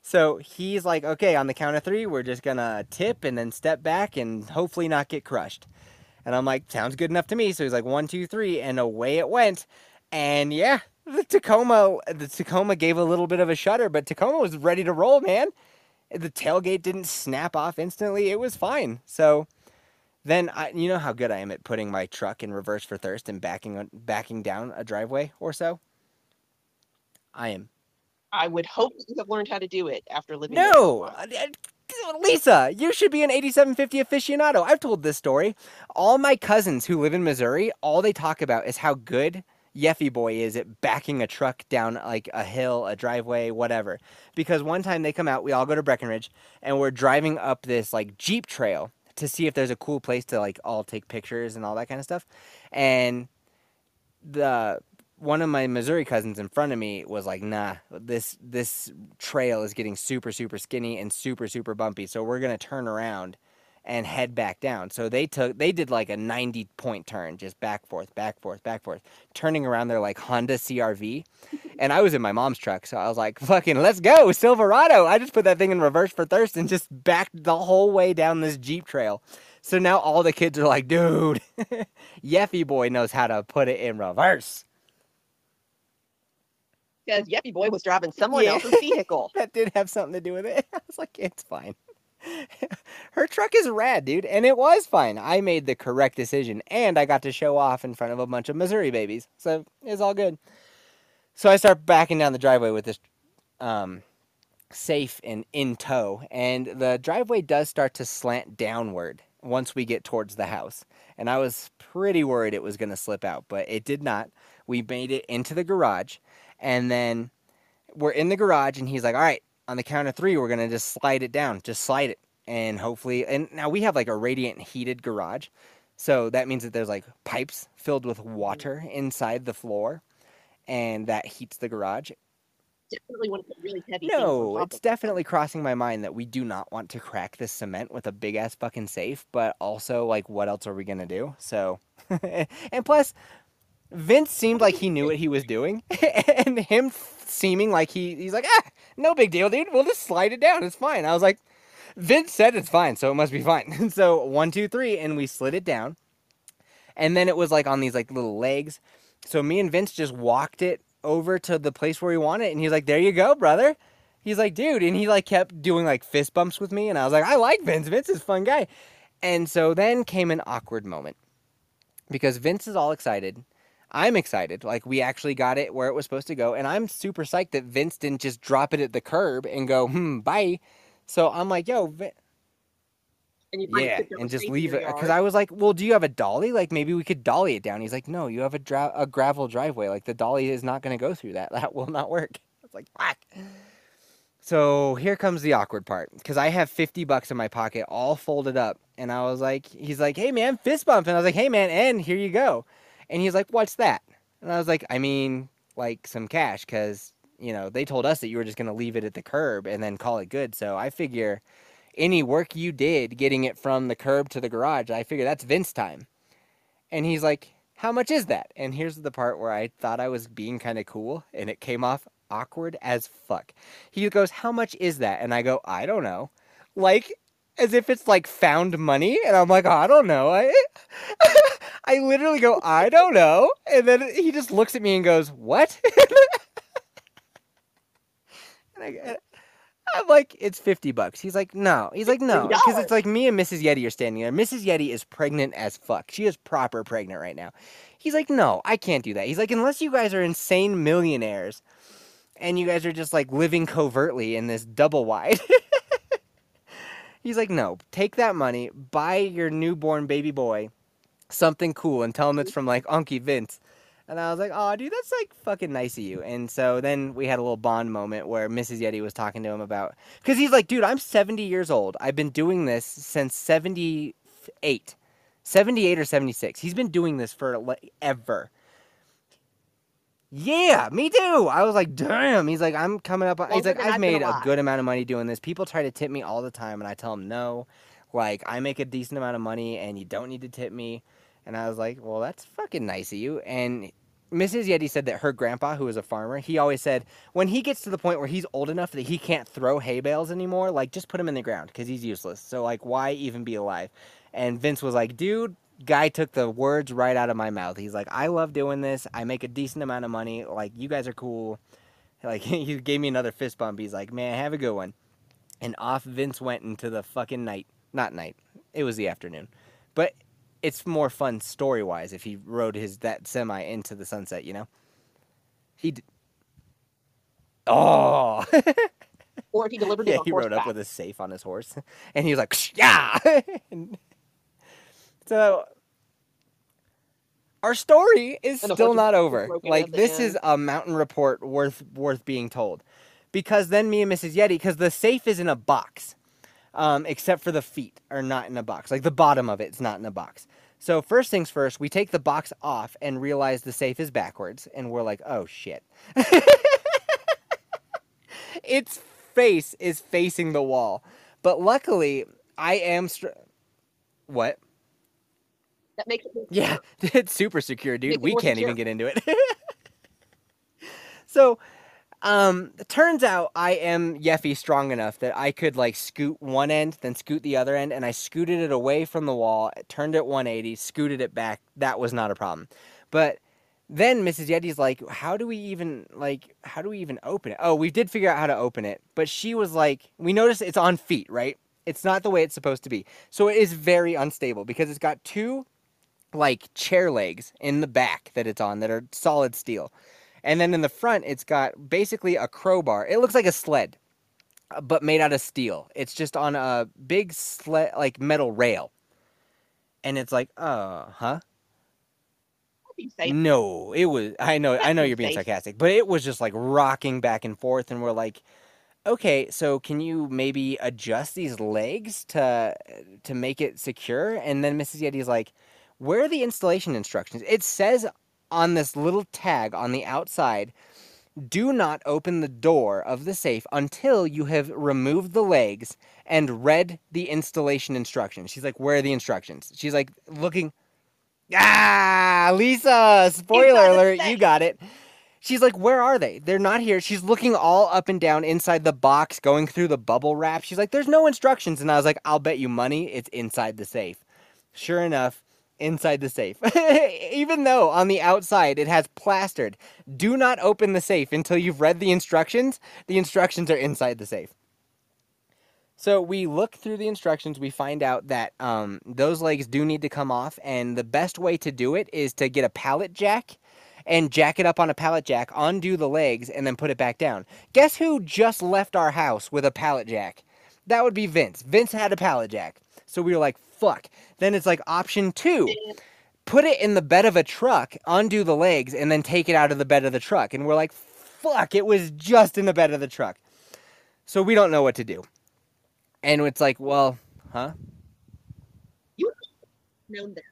[SPEAKER 1] so he's like, okay, on the count of three, we're just gonna tip and then step back and hopefully not get crushed. And I'm like, sounds good enough to me. So he's like, one, two, three, and away it went. And yeah, (laughs) the Tacoma, the Tacoma gave a little bit of a shudder, but Tacoma was ready to roll, man. The tailgate didn't snap off instantly. It was fine. So then I, you know how good I am at putting my truck in reverse for thirst and backing backing down a driveway or so. I am.
[SPEAKER 2] I would hope you have learned how to do it after living.
[SPEAKER 1] No, uh, Lisa, you should be an 8750 aficionado. I've told this story. All my cousins who live in Missouri, all they talk about is how good Yeffy boy is at backing a truck down like a hill, a driveway, whatever. Because one time they come out, we all go to Breckenridge, and we're driving up this like Jeep trail to see if there's a cool place to like all take pictures and all that kind of stuff. And the one of my Missouri cousins in front of me was like, "Nah, this this trail is getting super super skinny and super super bumpy, so we're gonna turn around and head back down." So they took they did like a ninety point turn, just back forth, back forth, back forth, turning around their like Honda CRV, (laughs) and I was in my mom's truck, so I was like, "Fucking let's go, Silverado!" I just put that thing in reverse for thirst and just backed the whole way down this Jeep trail. So now all the kids are like, dude, (laughs) Yeffy boy knows how to put it in reverse.
[SPEAKER 2] Because Yeffy Boy was driving someone
[SPEAKER 1] Yeah.
[SPEAKER 2] else's vehicle. (laughs)
[SPEAKER 1] That did have something to do with it. I was like, it's fine. Her truck is rad, dude, and it was fine. I made the correct decision, and I got to show off in front of a bunch of Missouri babies, so it's all good. So I start backing down the driveway with this um, safe and in tow, and the driveway does start to slant downward once we get towards the house. And I was pretty worried it was going to slip out, but it did not. We made it into the garage, and then we're in the garage, and he's like, "All right, on the count of three, we're gonna just slide it down, just slide it, and hopefully." And now we have like a radiant heated garage, so that means that there's like pipes filled with water inside the floor, and that heats the garage.
[SPEAKER 2] Definitely want to put really heavy
[SPEAKER 1] No, it's definitely crossing my mind that we do not want to crack this cement with a big ass fucking safe, but also like what else are we gonna do? So (laughs) and plus Vince seemed like he knew what he was doing (laughs) and him seeming like he he's like, ah, no big deal, dude. We'll just slide it down. It's fine. I was like, Vince said it's fine, so it must be fine. (laughs) so one, two, three, and we slid it down. And then it was like on these like little legs. So me and Vince just walked it over to the place where we want it, and he's like, "There you go, brother." He's like, "Dude," and he like kept doing like fist bumps with me, and I was like, "I like Vince. Vince is a fun guy." And so then came an awkward moment because Vince is all excited. I'm excited. Like we actually got it where it was supposed to go, and I'm super psyched that Vince didn't just drop it at the curb and go, "Hmm, bye." So I'm like, "Yo, Vin-
[SPEAKER 2] And you
[SPEAKER 1] yeah, and just leave it because. I was like, "Well, do you have a dolly? Like maybe we could dolly it down." He's like, "No, you have a dra- a gravel driveway. Like the dolly is not going to go through that. (laughs) That will not work." I was like, "Fuck." So here comes the awkward part because I have fifty bucks in my pocket, all folded up, and I was like, "He's like, hey man, fist bump," and I was like, "Hey man, and here you go," and he's like, "What's that?" And I was like, "I mean, like some cash, because you know they told us that you were just going to leave it at the curb and then call it good. So I figure." any work you did getting it from the curb to the garage, I figure that's Vince time. And he's like, How much is that? And here's the part where I thought I was being kind of cool and it came off awkward as fuck. He goes, How much is that? And I go, I don't know. Like, as if it's like found money. And I'm like, I don't know. I, (laughs) I literally go, I don't know. And then he just looks at me and goes, What? (laughs) and I, I'm like, it's 50 bucks. He's like, no. He's like, no. Because it's like me and Mrs. Yeti are standing there. Mrs. Yeti is pregnant as fuck. She is proper pregnant right now. He's like, no, I can't do that. He's like, unless you guys are insane millionaires and you guys are just like living covertly in this double wide. (laughs) He's like, no, take that money, buy your newborn baby boy something cool and tell him it's from like Unky Vince. And I was like, oh, dude, that's like fucking nice of you. And so then we had a little bond moment where Mrs. Yeti was talking to him about, because he's like, dude, I'm 70 years old. I've been doing this since 78, 78 or 76. He's been doing this for like, ever. Yeah, me too. I was like, damn. He's like, I'm coming up. on He's like, I've
[SPEAKER 2] I've
[SPEAKER 1] made a
[SPEAKER 2] alive."
[SPEAKER 1] good amount of money doing this. People try to tip me all the time, and I tell them no. Like, I make a decent amount of money, and you don't need to tip me. And I was like, well, that's fucking nice of you. And Mrs. Yeti said that her grandpa, who was a farmer, he always said when he gets to the point where he's old enough that he can't throw hay bales anymore, like just put him in the ground because he's useless. So like, why even be alive? And Vince was like, dude, guy took the words right out of my mouth. He's like, I love doing this. I make a decent amount of money. Like, you guys are cool. (laughs) Like, (laughs) he gave me another fist bump. He's like, man, have a good one. And off Vince went into the fucking night. Not night. It was the afternoon. But it's more fun story wise if he rode his that semi into the sunset, you know? He d- Oh (laughs)
[SPEAKER 2] Or if he delivered it
[SPEAKER 1] Yeah, he rode
[SPEAKER 2] horseback.
[SPEAKER 1] up with a safe on his horse. And he was like, yeah. And so our story is still not over. Like this is a mountain report worth worth being told. Because then me and Mrs. Yeti, because the safe is in a box. Um, except for the feet are not in a box. Like the bottom of it's not in a box. So first things first, we take the box off and realize the safe is backwards, and we're like, oh shit. (laughs) its face is facing the wall. But luckily, I am str- what?
[SPEAKER 2] That makes it
[SPEAKER 1] Yeah, (laughs) it's super secure, dude.
[SPEAKER 2] Make
[SPEAKER 1] We can't
[SPEAKER 2] secure.
[SPEAKER 1] even get into it. (laughs) so, Um, it turns out I am Yeffy strong enough that I could like scoot one end, then scoot the other end, and I scooted it away from the wall, turned it 180, scooted it back. That was not a problem. But then Mrs. Yeti's like, how do we even like how do we even open it? Oh, we did figure out how to open it, but she was like, we noticed it's on feet, right? It's not the way it's supposed to be. So it is very unstable because it's got two like chair legs in the back that it's on that are solid steel. And then in the front, it's got basically a crowbar. It looks like a sled, uh, but made out of steel. It's just on a big sled, like metal rail. And it's like, uh, huh? No, it was. I know, I know you're being sarcastic, but it was just like rocking back and forth, and we're like, okay, so can you maybe adjust these legs to to make it secure? And then Mrs. Yeti's like, where are the installation instructions? It says on this little tag on the outside. Do not open the door of the safe until you have removed the legs and read the installation instructions. She's like, Where are the instructions? She's like, looking. Ah, Lisa, spoiler alert, you got it. She's like, Where are they? They're not here. She's looking all up and down inside the box, going through the bubble wrap. She's like, There's no instructions. And I was like, I'll bet you money it's inside the safe. Sure enough, inside the safe. (laughs) Even though on the outside it has plastered, do not open the safe until you've read the instructions. The instructions are inside the safe. So we look through the instructions. We find out that um, those legs do need to come off, and the best way to do it is to get a pallet jack and jack it up on a pallet jack, undo the legs, and then put it back down. Guess who just left our house with a pallet jack? That would be Vince. Vince had a pallet jack. So we were like, fuck. Then it's like option two put it in the bed of a truck, undo the legs, and then take it out of the bed of the truck. And we're like, fuck, it was just in the bed of the truck. So we don't know what to do. And it's like, well, huh?
[SPEAKER 2] known that.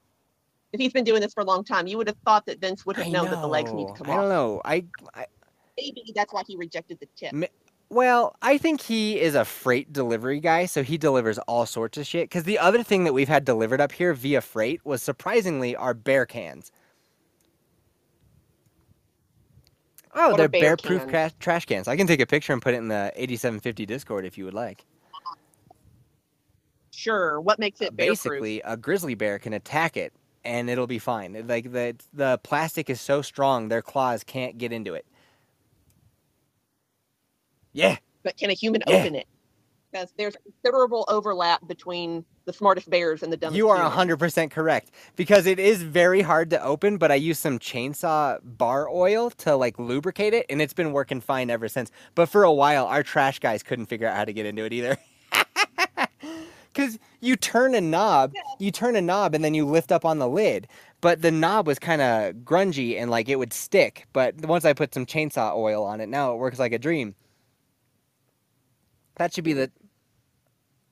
[SPEAKER 2] If he's been doing this for a long time, you would have thought that Vince would have
[SPEAKER 1] I
[SPEAKER 2] known that the legs need to
[SPEAKER 1] know.
[SPEAKER 2] come
[SPEAKER 1] I don't
[SPEAKER 2] off.
[SPEAKER 1] know. I, I
[SPEAKER 2] Maybe that's why he rejected the tip.
[SPEAKER 1] Well, I think he is a freight delivery guy, so he delivers all sorts of shit. Because the other thing that we've had delivered up here via freight was surprisingly our bear cans. Oh,
[SPEAKER 2] What
[SPEAKER 1] they're
[SPEAKER 2] bear
[SPEAKER 1] bear-proof
[SPEAKER 2] cans?
[SPEAKER 1] cra- trash cans. I can take a picture and put it in the 8750 Discord if you would like.
[SPEAKER 2] Sure. What makes it bear-proof?
[SPEAKER 1] Basically, a grizzly bear can attack it, and it'll be fine. Like the the plastic is so strong, their claws can't get into it. Yeah,
[SPEAKER 2] but can a human
[SPEAKER 1] Yeah.
[SPEAKER 2] open it? Because there's considerable overlap between the smartest bears and the dumbest.
[SPEAKER 1] You are
[SPEAKER 2] humans.
[SPEAKER 1] 100% correct because it is very hard to open, but I used some chainsaw bar oil to like lubricate it and it's been working fine ever since. But for a while, our trash guys couldn't figure out how to get into it either. (laughs) Cuz you turn a knob, you turn a knob and then you lift up on the lid, but the knob was kind of grungy and like it would stick. But once I put some chainsaw oil on it, now it works like a dream. That should be the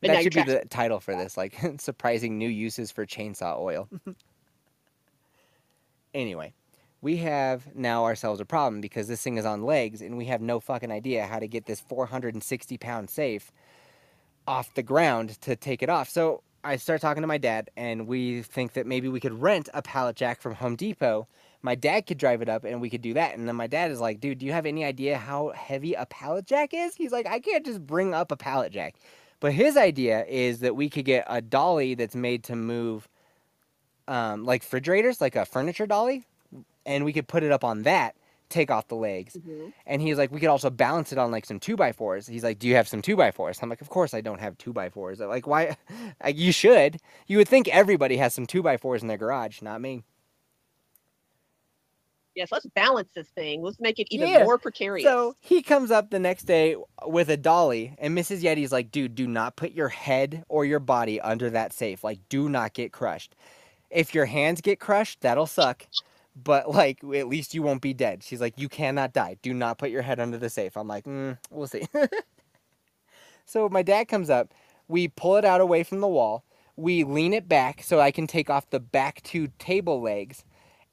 [SPEAKER 2] But
[SPEAKER 1] that should be the title for this, like (laughs) surprising new uses for chainsaw oil. (laughs) anyway, we have now ourselves a problem because this thing is on legs and we have no fucking idea how to get this 460 pound safe off the ground to take it off. So I start talking to my dad and we think that maybe we could rent a pallet jack from Home Depot. My dad could drive it up and we could do that. And then my dad is like, dude, do you have any idea how heavy a pallet jack is? He's like, I can't just bring up a pallet jack. But his idea is that we could get a dolly that's made to move um, like refrigerators, like a furniture dolly, and we could put it up on that, take off the legs.
[SPEAKER 2] Mhm.
[SPEAKER 1] And he's like, we could also balance it on like some two by fours. He's like, do you have some two by fours? I'm like, of course I don't have two by fours. Like, why? Like, (laughs) you should. You would think everybody has some two by fours in their garage, not me.
[SPEAKER 2] Yes, let's balance this thing. Let's make it even
[SPEAKER 1] Yeah.
[SPEAKER 2] more precarious.
[SPEAKER 1] So he comes up the next day with a dolly, and Mrs. Yeti's like, dude, do not put your head or your body under that safe. Like, do not get crushed. If your hands get crushed, that'll suck. But, like, at least you won't be dead. She's like, you cannot die. Do not put your head under the safe. I'm like, mm, we'll see. (laughs) so my dad comes up. We pull it out away from the wall. We lean it back so I can take off the back two table legs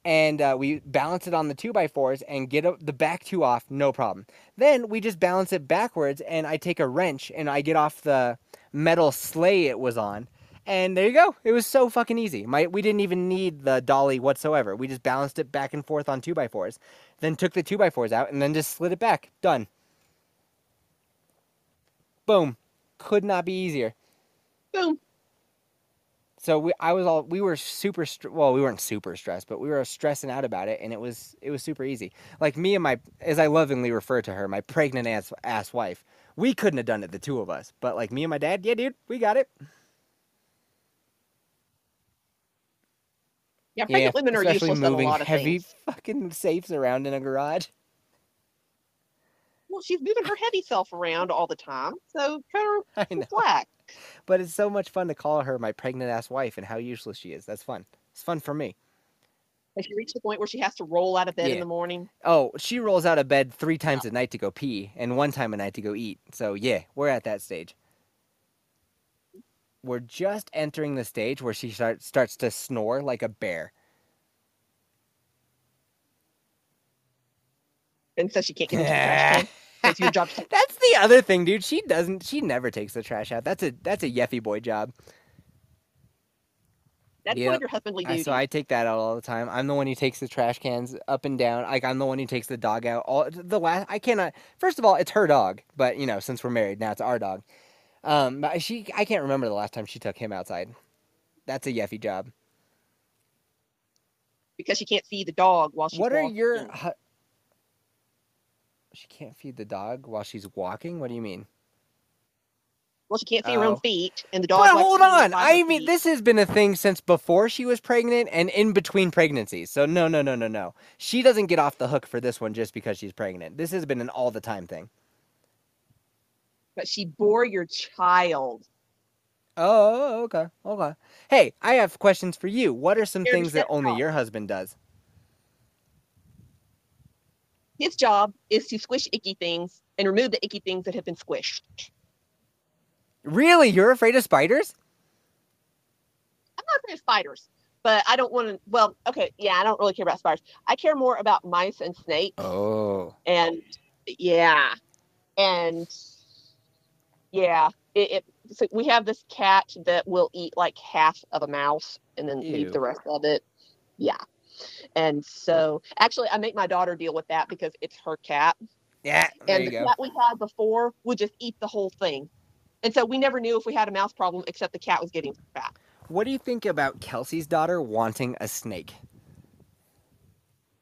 [SPEAKER 1] and uh, we balance it on the two by fours and get a, the back two off, no problem. Then we just balance it backwards, and I take a wrench and I get off the metal sleigh it was on, and there you go. It was so fucking easy. My we didn't even need the dolly whatsoever. We just balanced it back and forth on two by fours, then took the two by fours out, and then just slid it back. Done. Boom. Could not be easier.
[SPEAKER 2] Boom.
[SPEAKER 1] So we, I was all, we were super, well, we weren't super stressed, but we were stressing out about it, and it was, it was super easy. Like me and my, as I lovingly refer to her, my pregnant ass, ass wife. We couldn't have done it, the two of us, but like me and my dad, yeah, dude, we got it.
[SPEAKER 2] Yeah, pregnant women are
[SPEAKER 1] especially
[SPEAKER 2] useless at a
[SPEAKER 1] moving
[SPEAKER 2] lot of
[SPEAKER 1] heavy
[SPEAKER 2] things.
[SPEAKER 1] fucking safes around in a garage.
[SPEAKER 2] Well, she's moving her heavy self around all the time, so cut (laughs) her
[SPEAKER 1] I
[SPEAKER 2] some
[SPEAKER 1] know,
[SPEAKER 2] slack.
[SPEAKER 1] But it's so much fun to call her my pregnant ass wife and how useless she is. That's fun. It's fun for me.
[SPEAKER 2] Has she reached the point where she has to roll out of bed
[SPEAKER 1] Yeah.
[SPEAKER 2] in the morning?
[SPEAKER 1] Oh, she rolls out of bed three times a night to go pee and one time a night to go eat. So, yeah, we're at that stage. We're just entering the stage where she start, starts to snore like a bear.
[SPEAKER 2] And so she can't get into the trash (laughs) can. It's your job (laughs) to
[SPEAKER 1] That's the other thing, dude. She doesn't. She never takes the trash out. That's a that's a Yeffy boy job.
[SPEAKER 2] That's one
[SPEAKER 1] Yep.
[SPEAKER 2] of your husbandly duties.
[SPEAKER 1] so I take that out all the time. I'm the one who takes the trash cans up and down. Like I'm the one who takes the dog out. All the last I cannot. First of all, it's her dog, but you know, since we're married now, it's our dog. Um, but she I can't remember the last time she took him outside. That's a Yeffy job.
[SPEAKER 2] because she can't see the dog while she's
[SPEAKER 1] what are your? hu- She can't feed the dog while she's walking. What do you mean?
[SPEAKER 2] Well, she can't see her own
[SPEAKER 1] Oh.
[SPEAKER 2] feet, and the dog.
[SPEAKER 1] But hold on. I mean,
[SPEAKER 2] feet.
[SPEAKER 1] this has been a thing since before she was pregnant and in between pregnancies. So no, no, no, no, no. She doesn't get off the hook for this one just because she's pregnant. This has been an all the time thing.
[SPEAKER 2] But she bore your child.
[SPEAKER 1] Oh, okay, okay. Hey, I have questions for you. What are some things that only
[SPEAKER 2] off.
[SPEAKER 1] your husband does?
[SPEAKER 2] His job is to squish icky things and remove the icky things that have been squished.
[SPEAKER 1] Really, you're afraid of spiders?
[SPEAKER 2] I'm not afraid of spiders, but I don't want to. Well, okay, yeah, I don't really care about spiders. I care more about mice and snakes,
[SPEAKER 1] Oh,
[SPEAKER 2] and yeah, and yeah, it. it so we have this cat that will eat like half of a mouse and then
[SPEAKER 1] Ew.
[SPEAKER 2] leave the rest of it. Yeah. And so actually I make my daughter deal with that because it's her cat.
[SPEAKER 1] yeah. There
[SPEAKER 2] and
[SPEAKER 1] you
[SPEAKER 2] the
[SPEAKER 1] go.
[SPEAKER 2] cat we had before would just eat the whole thing. And so we never knew if we had a mouse problem except the cat was getting fat.
[SPEAKER 1] What do you think about Kelsey's daughter wanting a snake?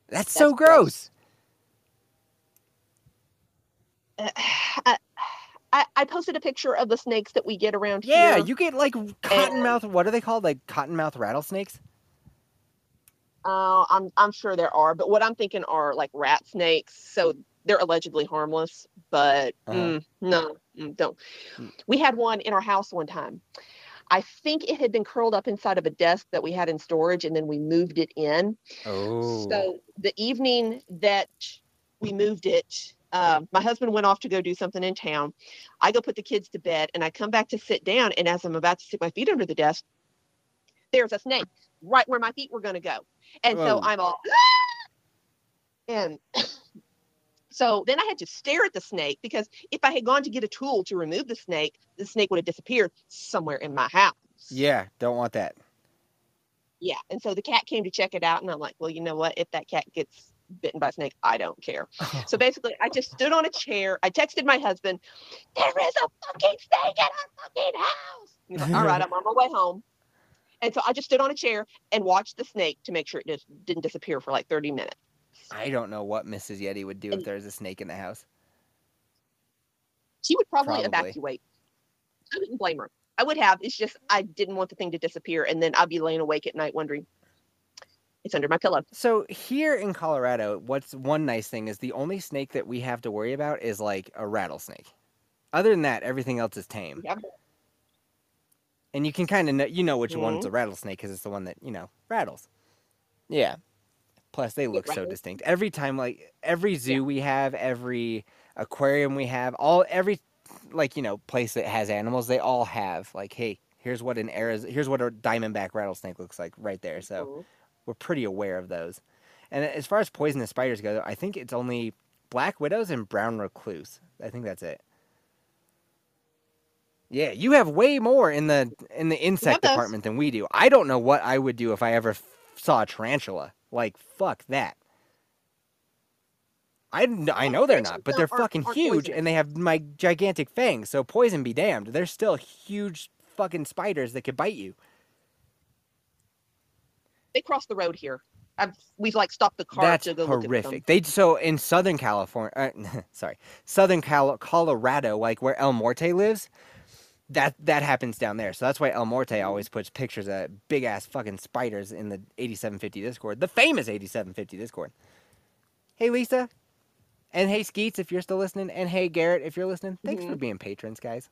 [SPEAKER 1] That's, so
[SPEAKER 2] That's
[SPEAKER 1] gross.
[SPEAKER 2] Uh, (sighs) I, I, I posted a picture of the snakes that we get around
[SPEAKER 1] Yeah,
[SPEAKER 2] here.
[SPEAKER 1] Yeah, you get like cottonmouth. What are they called? Like cottonmouth rattlesnakes?
[SPEAKER 2] Uh, I'm I'm sure there are, but what I'm thinking are like rat snakes. So they're allegedly harmless, but
[SPEAKER 1] Uh-huh.
[SPEAKER 2] mm, no, mm, don't.
[SPEAKER 1] Mm.
[SPEAKER 2] We had one in our house one time. I think it had been curled up inside of a desk that we had in storage, and then we moved it in.
[SPEAKER 1] Oh.
[SPEAKER 2] So the evening that we moved it, um, my husband went off to go do something in town. I go put the kids to bed, and I come back to sit down. And as I'm about to stick my feet under the desk, there's a snake right where my feet were going to go. And so
[SPEAKER 1] Oh.
[SPEAKER 2] I'm all, ah! and (clears throat) so then I had to stare at the snake because if I had gone to get a tool to remove the snake, the snake would have disappeared somewhere in my house.
[SPEAKER 1] yeah, don't want that.
[SPEAKER 2] Yeah. And so the cat came to check it out, and I'm like, well, you know what? If that cat gets bitten by a snake, I don't care. (laughs) So basically, I just stood on a chair. I texted my husband, there is a fucking snake in our fucking house. He's like, all right, I'm on my way home. And so I just stood on a chair and watched the snake to make sure it just didn't disappear for like 30 minutes.
[SPEAKER 1] I don't know what Mrs. Yeti would do if there was a snake in the house.
[SPEAKER 2] She would probably,
[SPEAKER 1] Probably.
[SPEAKER 2] evacuate. I wouldn't blame her. I would have. It's just I didn't want the thing to disappear, and then I'd be laying awake at night wondering, it's under my pillow.
[SPEAKER 1] So here in Colorado, what's one nice thing is the only snake that we have to worry about is like a rattlesnake. Other than that, everything else is tame.
[SPEAKER 2] Yeah.
[SPEAKER 1] And you can kind of know, you know which one's
[SPEAKER 2] Mhm.
[SPEAKER 1] a rattlesnake because it's the one that you know rattles. Yeah. Plus, they look so distinct. Every time, like every zoo we have, every aquarium we have, all every like you know place that has animals, they all have like, hey, here's what an Ariz- here's what a diamondback rattlesnake looks like right there. So
[SPEAKER 2] Mhm.
[SPEAKER 1] we're pretty aware of those. And as far as poisonous spiders go, I think it's only black widows and brown recluse. I think that's it. Yeah, you have way more in the in the insect department than we do. I don't know what I would do if I ever f- saw a tarantula. Like fuck that. I, I know they're not, but they're
[SPEAKER 2] aren't-
[SPEAKER 1] fucking
[SPEAKER 2] aren't
[SPEAKER 1] huge
[SPEAKER 2] poisonous.
[SPEAKER 1] and they have my gigantic fangs. So poison be damned. They're still huge fucking spiders that could bite you.
[SPEAKER 2] They cross the road here. I've we've like stopped the car
[SPEAKER 1] That's
[SPEAKER 2] to go look at them.
[SPEAKER 1] horrific. They so in Southern California, uh, (laughs) sorry, Southern Cal- Colorado, like where El Morte lives, that that happens down there. So that's why El Morte
[SPEAKER 2] Mm-hmm.
[SPEAKER 1] always puts pictures of big ass fucking spiders in the 8750 Discord, the famous 8750 Discord. Hey Lisa, and hey Skeets if you're still listening, and hey Garrett if you're listening. Thanks for
[SPEAKER 2] Mhm.
[SPEAKER 1] being patrons, guys.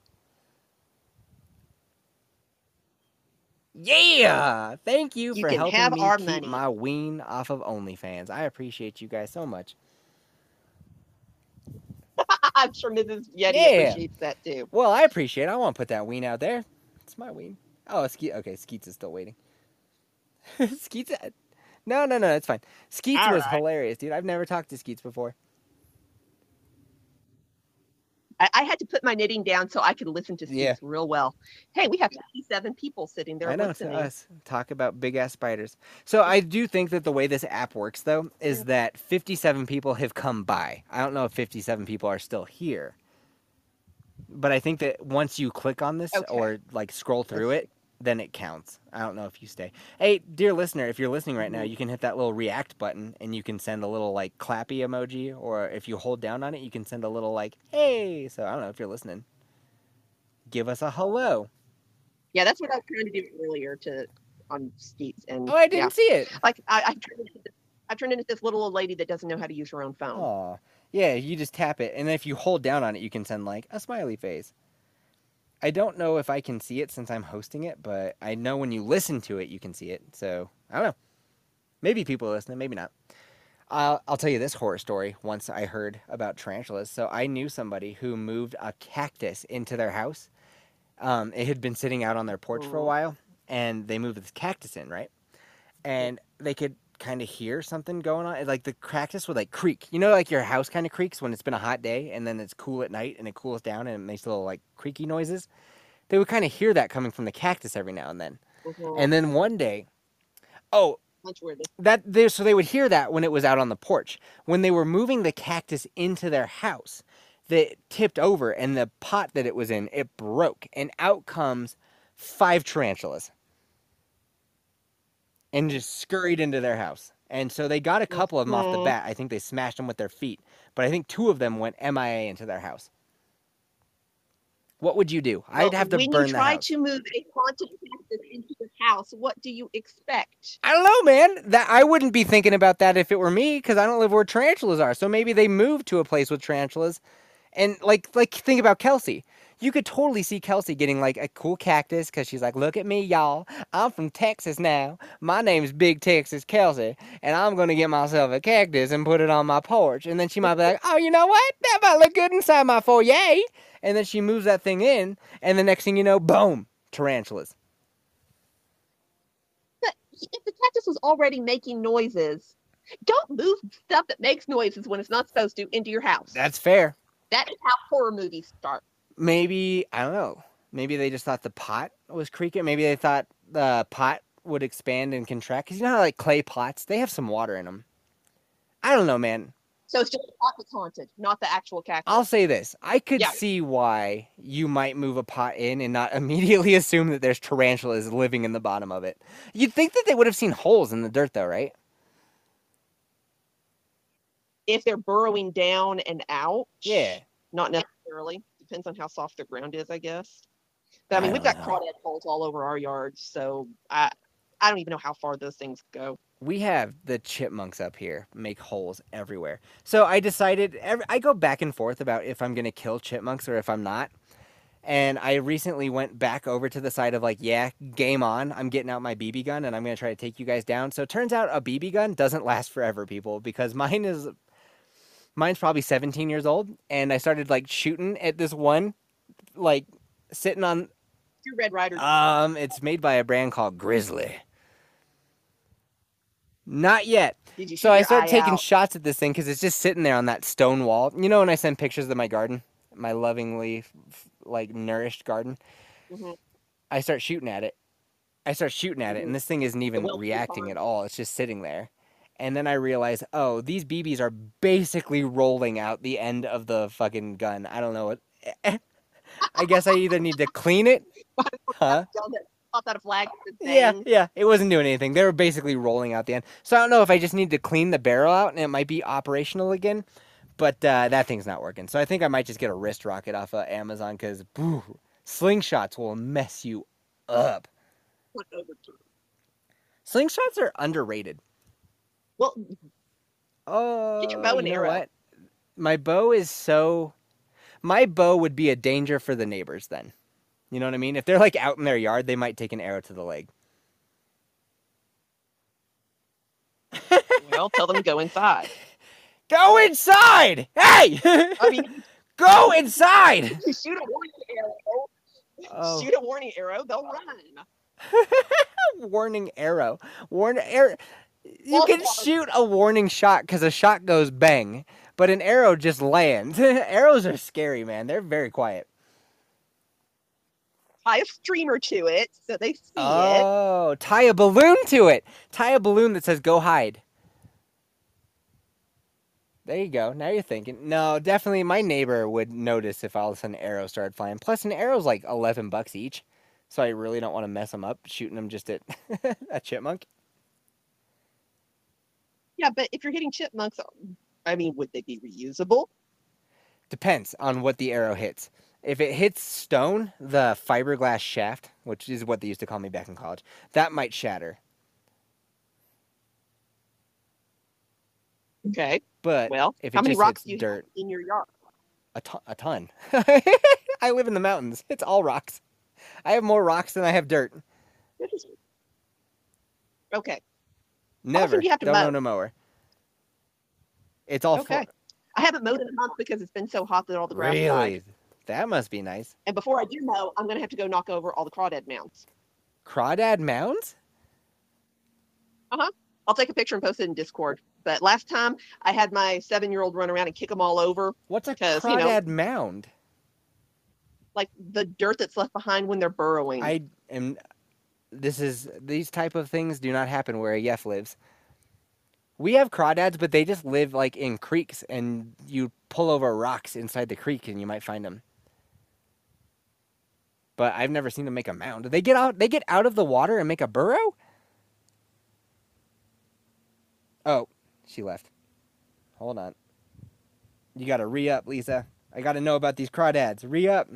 [SPEAKER 1] Yeah, thank you,
[SPEAKER 2] You
[SPEAKER 1] for helping me keep
[SPEAKER 2] money.
[SPEAKER 1] my ween off of OnlyFans. I appreciate you guys so much. (laughs)
[SPEAKER 2] I'm sure Mrs. Yeti
[SPEAKER 1] Yeah.
[SPEAKER 2] appreciates that too.
[SPEAKER 1] Well, I appreciate. it. I want to put that ween out there. It's my ween. Oh, Skeet. Okay, Skeets is still waiting. (laughs) Skeets. uh, No, no, no. It's fine. Skeets
[SPEAKER 3] All
[SPEAKER 1] was
[SPEAKER 3] right.
[SPEAKER 1] hilarious, dude. I've never talked to Skeets before.
[SPEAKER 2] I, I had to put my knitting down so I could listen to
[SPEAKER 1] Yeah.
[SPEAKER 2] Real well. Hey, we have 57 people sitting there
[SPEAKER 1] I know
[SPEAKER 2] listening.
[SPEAKER 1] Uh, to us talk about big ass spiders. So I do think that the way this app works, though, is that 57 people have come by. I don't know if 57 people are still here, but I think that once you click on this
[SPEAKER 2] Okay.
[SPEAKER 1] or like scroll through
[SPEAKER 2] Let's
[SPEAKER 1] it, then it counts. I don't know if you stay. Hey, dear listener, if you're listening right now, you can hit that little react button and you can send a little like clappy emoji, or if you hold down on it, you can send a little like hey. So I don't know if you're listening. Give us a hello.
[SPEAKER 2] Yeah, that's what I was trying to do earlier to on Steve's and
[SPEAKER 1] Oh, I didn't
[SPEAKER 2] yeah.
[SPEAKER 1] see it.
[SPEAKER 2] like I, I turned into this, I turned into this little old lady that doesn't know how to use her own phone.
[SPEAKER 1] Oh, yeah. You just tap it, and then if you hold down on it, you can send like a smiley face. I don't know if I can see it since I'm hosting it, but I know when you listen to it, you can see it. So I don't know. Maybe people are listening, maybe not. I'll, I'll tell you this horror story once I heard about tarantulas. So I knew somebody who moved a cactus into their house. Um, it had been sitting out on their porch for a while, and they moved this cactus in, right? And they could kind of hear something going on. Like the cactus would like creak. You know, like your house kind of creaks when it's been a hot day, and then it's cool at night, and it cools down, and it makes little like creaky noises. They would kind of hear that coming from the cactus every now and then.
[SPEAKER 2] Mhm.
[SPEAKER 1] And then one day, oh, that they, so they would hear that when it was out on the porch. When they were moving the cactus into their house, they tipped over and the pot that it was in, it broke and out comes five tarantulas. And just scurried into their house. And so they got a couple of them off the bat. I think they smashed them with their feet. But I think two of them went MIA into their house. What would you do? I'd have to
[SPEAKER 2] when
[SPEAKER 1] burn
[SPEAKER 2] you try to move a haunted cactus into your house, what do you expect?
[SPEAKER 1] I don't know, man. That I wouldn't be thinking about that if it were me, because I don't live where tarantulas are. So maybe they moved to a place with tarantulas, and like, like think about Kelsey. You could totally see Kelsey getting like a cool cactus because she's like, "Look at me, y'all. I'm from Texas now. My name's Big Texas Kelsey, and I'm gonna get myself a cactus and put it on my porch." And then she might be like, "Oh, you know what? That might look good inside my foyer." And then she moves that thing in, and the next thing you know, boom, tarantulas.
[SPEAKER 2] But if the cactus was already making noises, don't move stuff that makes noises when it's not supposed to into your house.
[SPEAKER 1] That's fair.
[SPEAKER 2] That is how horror movies start.
[SPEAKER 1] Maybe I don't know. Maybe they just thought the pot was creaking. Maybe they thought the pot would expand and contract. Cause you know how like clay pots, they have some water in them. I don't know, man.
[SPEAKER 2] So it's just the pot that's haunted, not the actual cactus.
[SPEAKER 1] I'll say this: I could
[SPEAKER 2] Yeah.
[SPEAKER 1] see why you might move a pot in and not (laughs) immediately assume that there's tarantulas living in the bottom of it. You'd think that they would have seen holes in the dirt, though, right?
[SPEAKER 2] if they're burrowing down and out,
[SPEAKER 1] Yeah.
[SPEAKER 2] not necessarily. Depends on how soft the ground is, I guess. But I
[SPEAKER 1] I
[SPEAKER 2] mean, we've got
[SPEAKER 1] know.
[SPEAKER 2] crawdad holes all over our yard, so I I don't even know how far those things go.
[SPEAKER 1] we have the chipmunks up here make holes everywhere. So I decided every, I go back and forth about if I'm going to kill chipmunks or if I'm not. And I recently went back over to the side of like, yeah, game on. I'm getting out my BB gun and I'm going to try to take you guys down. So it turns out a BB gun doesn't last forever, people, because mine is mine's probably 17 years old and I started like shooting at this one like sitting on
[SPEAKER 2] Your Red Ryder.
[SPEAKER 1] um it's made by a brand called Grizzly. Not yet. So I started taking
[SPEAKER 2] out?
[SPEAKER 1] shots at this thing because it's just sitting there on that stone wall. You know when I send pictures of my garden, my lovingly like nourished garden,
[SPEAKER 2] Mhm.
[SPEAKER 1] I start shooting at it. I start shooting at it,
[SPEAKER 2] Mhm.
[SPEAKER 1] and this thing isn't even reacting at all. It's just sitting there, And then I realized, oh, these BBs are basically rolling out the end of the fucking gun. I don't know what. (laughs) I guess I either need to clean it, (laughs) huh?
[SPEAKER 2] Popped out a flag.
[SPEAKER 1] Yeah, yeah. It wasn't doing anything. They were basically rolling out the end. So I don't know if I just need to clean the barrel out and it might be operational again. But uh, that thing's not working. So I think I might just get a wrist rocket off of Amazon because slingshots will mess you up.
[SPEAKER 2] Went over to-
[SPEAKER 1] Slingshots are underrated.
[SPEAKER 2] Well,
[SPEAKER 1] Oh,
[SPEAKER 2] Get your bow and
[SPEAKER 1] you know
[SPEAKER 2] arrow.
[SPEAKER 1] what? My bow is so. My bow would be a danger for the neighbors. Then, you know what I mean. If they're like out in their yard, they might take an arrow to the leg.
[SPEAKER 2] well, tell them to go inside. (laughs)
[SPEAKER 1] Go inside! Hey,
[SPEAKER 2] I mean, (laughs)
[SPEAKER 1] go inside! (laughs)
[SPEAKER 2] shoot a warning arrow.
[SPEAKER 1] Oh.
[SPEAKER 2] Shoot a warning arrow, they'll run.
[SPEAKER 1] warning arrow. Warn arrow. You can shoot a warning shot because a shot goes bang, but an arrow just lands. (laughs) Arrows are scary, man. They're very quiet.
[SPEAKER 2] Tie a streamer to it so they see it.
[SPEAKER 1] Oh, tie a balloon to it. Tie a balloon that says "Go hide." There you go. Now you're thinking. No, definitely, my neighbor would notice if all of a sudden arrows started flying. Plus, an arrow's like eleven bucks each, so I really don't want to mess them up shooting them just at (laughs) a chipmunk.
[SPEAKER 2] Yeah, but if you're hitting chipmunks, I mean, would they be reusable?
[SPEAKER 1] Depends on what the arrow hits. If it hits stone, the fiberglass shaft, which is what they used to call me back in college, that might shatter.
[SPEAKER 2] Okay.
[SPEAKER 1] But
[SPEAKER 2] Well,
[SPEAKER 1] if
[SPEAKER 2] how many rocks do you
[SPEAKER 1] dirt,
[SPEAKER 2] have in your yard?
[SPEAKER 1] a ton. A ton. (laughs) I live in the mountains. It's all rocks. I have more rocks than I have dirt.
[SPEAKER 2] Interesting. Okay.
[SPEAKER 1] Never.
[SPEAKER 2] you have to
[SPEAKER 1] Don't
[SPEAKER 2] mow?
[SPEAKER 1] own a mower. It's all
[SPEAKER 2] Okay.
[SPEAKER 1] for
[SPEAKER 2] I haven't mowed in a month because it's been so hot that all the grass died.
[SPEAKER 1] really. That must be nice.
[SPEAKER 2] And before I do mow, I'm going to have to go knock over all the crawdad mounds.
[SPEAKER 1] Crawdad mounds? Uh huh.
[SPEAKER 2] I'll take a picture and post it in Discord. But last time I had my seven year old run around and kick them all over,
[SPEAKER 1] What's a
[SPEAKER 2] Because, you know-
[SPEAKER 1] crawdad mound?
[SPEAKER 2] like the dirt that's left behind when they're burrowing.
[SPEAKER 1] I am. This is these type of things do not happen where a Yef lives. We have crawdads, but they just live like in creeks, and you pull over rocks inside the creek, and you might find them. But I've never seen them make a mound. They get out. They get out of the water and make a burrow. Oh, she left. Hold on. You got to re up, Lisa. I got to know about these crawdads. Re up.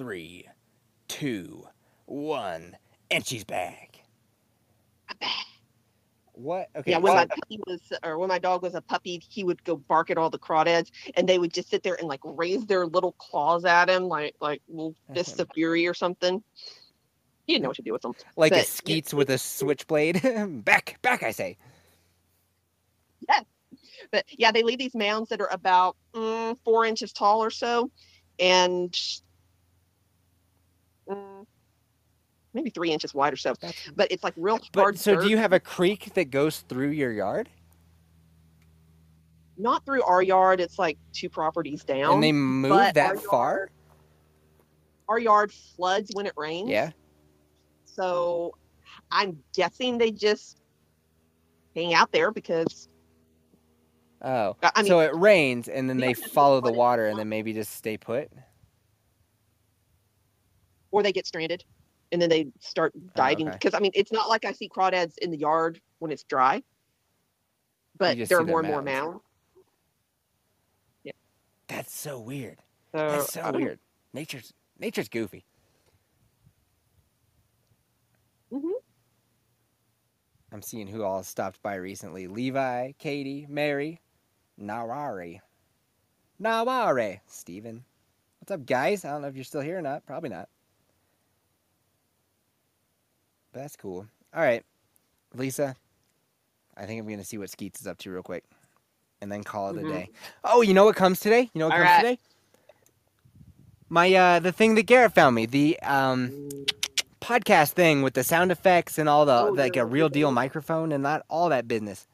[SPEAKER 1] Three, two, one, and she's back. What? Okay.
[SPEAKER 2] yeah, when my
[SPEAKER 1] so-
[SPEAKER 2] puppy was, or when my dog was a puppy, he would go bark at all the crawdads, and they would just sit there and like raise their little claws at him, like like little fists of fury or something. You didn't know what to do with them.
[SPEAKER 1] like a
[SPEAKER 2] but-
[SPEAKER 1] skeets with a switchblade. (laughs) back, back, I say.
[SPEAKER 2] Yeah, but yeah, they leave these mounds that are about mm, four inches tall or so, and mm, maybe three inches wide or so.
[SPEAKER 1] That's-
[SPEAKER 2] But it's like real hard.
[SPEAKER 1] But so,
[SPEAKER 2] dirt.
[SPEAKER 1] do you have a creek that goes through your yard?
[SPEAKER 2] not through our yard? It's like two properties down.
[SPEAKER 1] and they move that
[SPEAKER 2] our
[SPEAKER 1] far?
[SPEAKER 2] yard- Our yard floods when it rains.
[SPEAKER 1] Yeah.
[SPEAKER 2] So I'm guessing they just hang out there because
[SPEAKER 1] Oh.
[SPEAKER 2] I mean,
[SPEAKER 1] so it rains, and then they follow the water, and then maybe just stay put.
[SPEAKER 2] or they get stranded and then they start diving
[SPEAKER 1] Oh, okay.
[SPEAKER 2] because I mean it's not like I see crawdads in the yard when it's dry, but
[SPEAKER 1] just
[SPEAKER 2] there
[SPEAKER 1] see
[SPEAKER 2] are
[SPEAKER 1] their
[SPEAKER 2] more and more
[SPEAKER 1] mounds.
[SPEAKER 2] mounds.
[SPEAKER 1] That's so weird.
[SPEAKER 2] So,
[SPEAKER 1] That's so
[SPEAKER 2] don't know.
[SPEAKER 1] weird. Nature's nature's goofy.
[SPEAKER 2] Mhm.
[SPEAKER 1] I'm seeing who all stopped by recently. Levi, Katie, Mary, Nawari. Nawari, Steven. What's up, guys? I don't know if you're still here or not. Probably not. But that's cool. All right. Lisa, I think I'm going to see what Skeets is up to real quick. And then call it
[SPEAKER 2] Mhm.
[SPEAKER 1] a day. Oh, you know what comes today? You know what
[SPEAKER 2] All
[SPEAKER 1] comes
[SPEAKER 2] right.
[SPEAKER 1] today? My uh the thing that Garrett found me, the um podcast thing with the sound effects and all the
[SPEAKER 2] Oh,
[SPEAKER 1] like a real deal microphone and that all that business.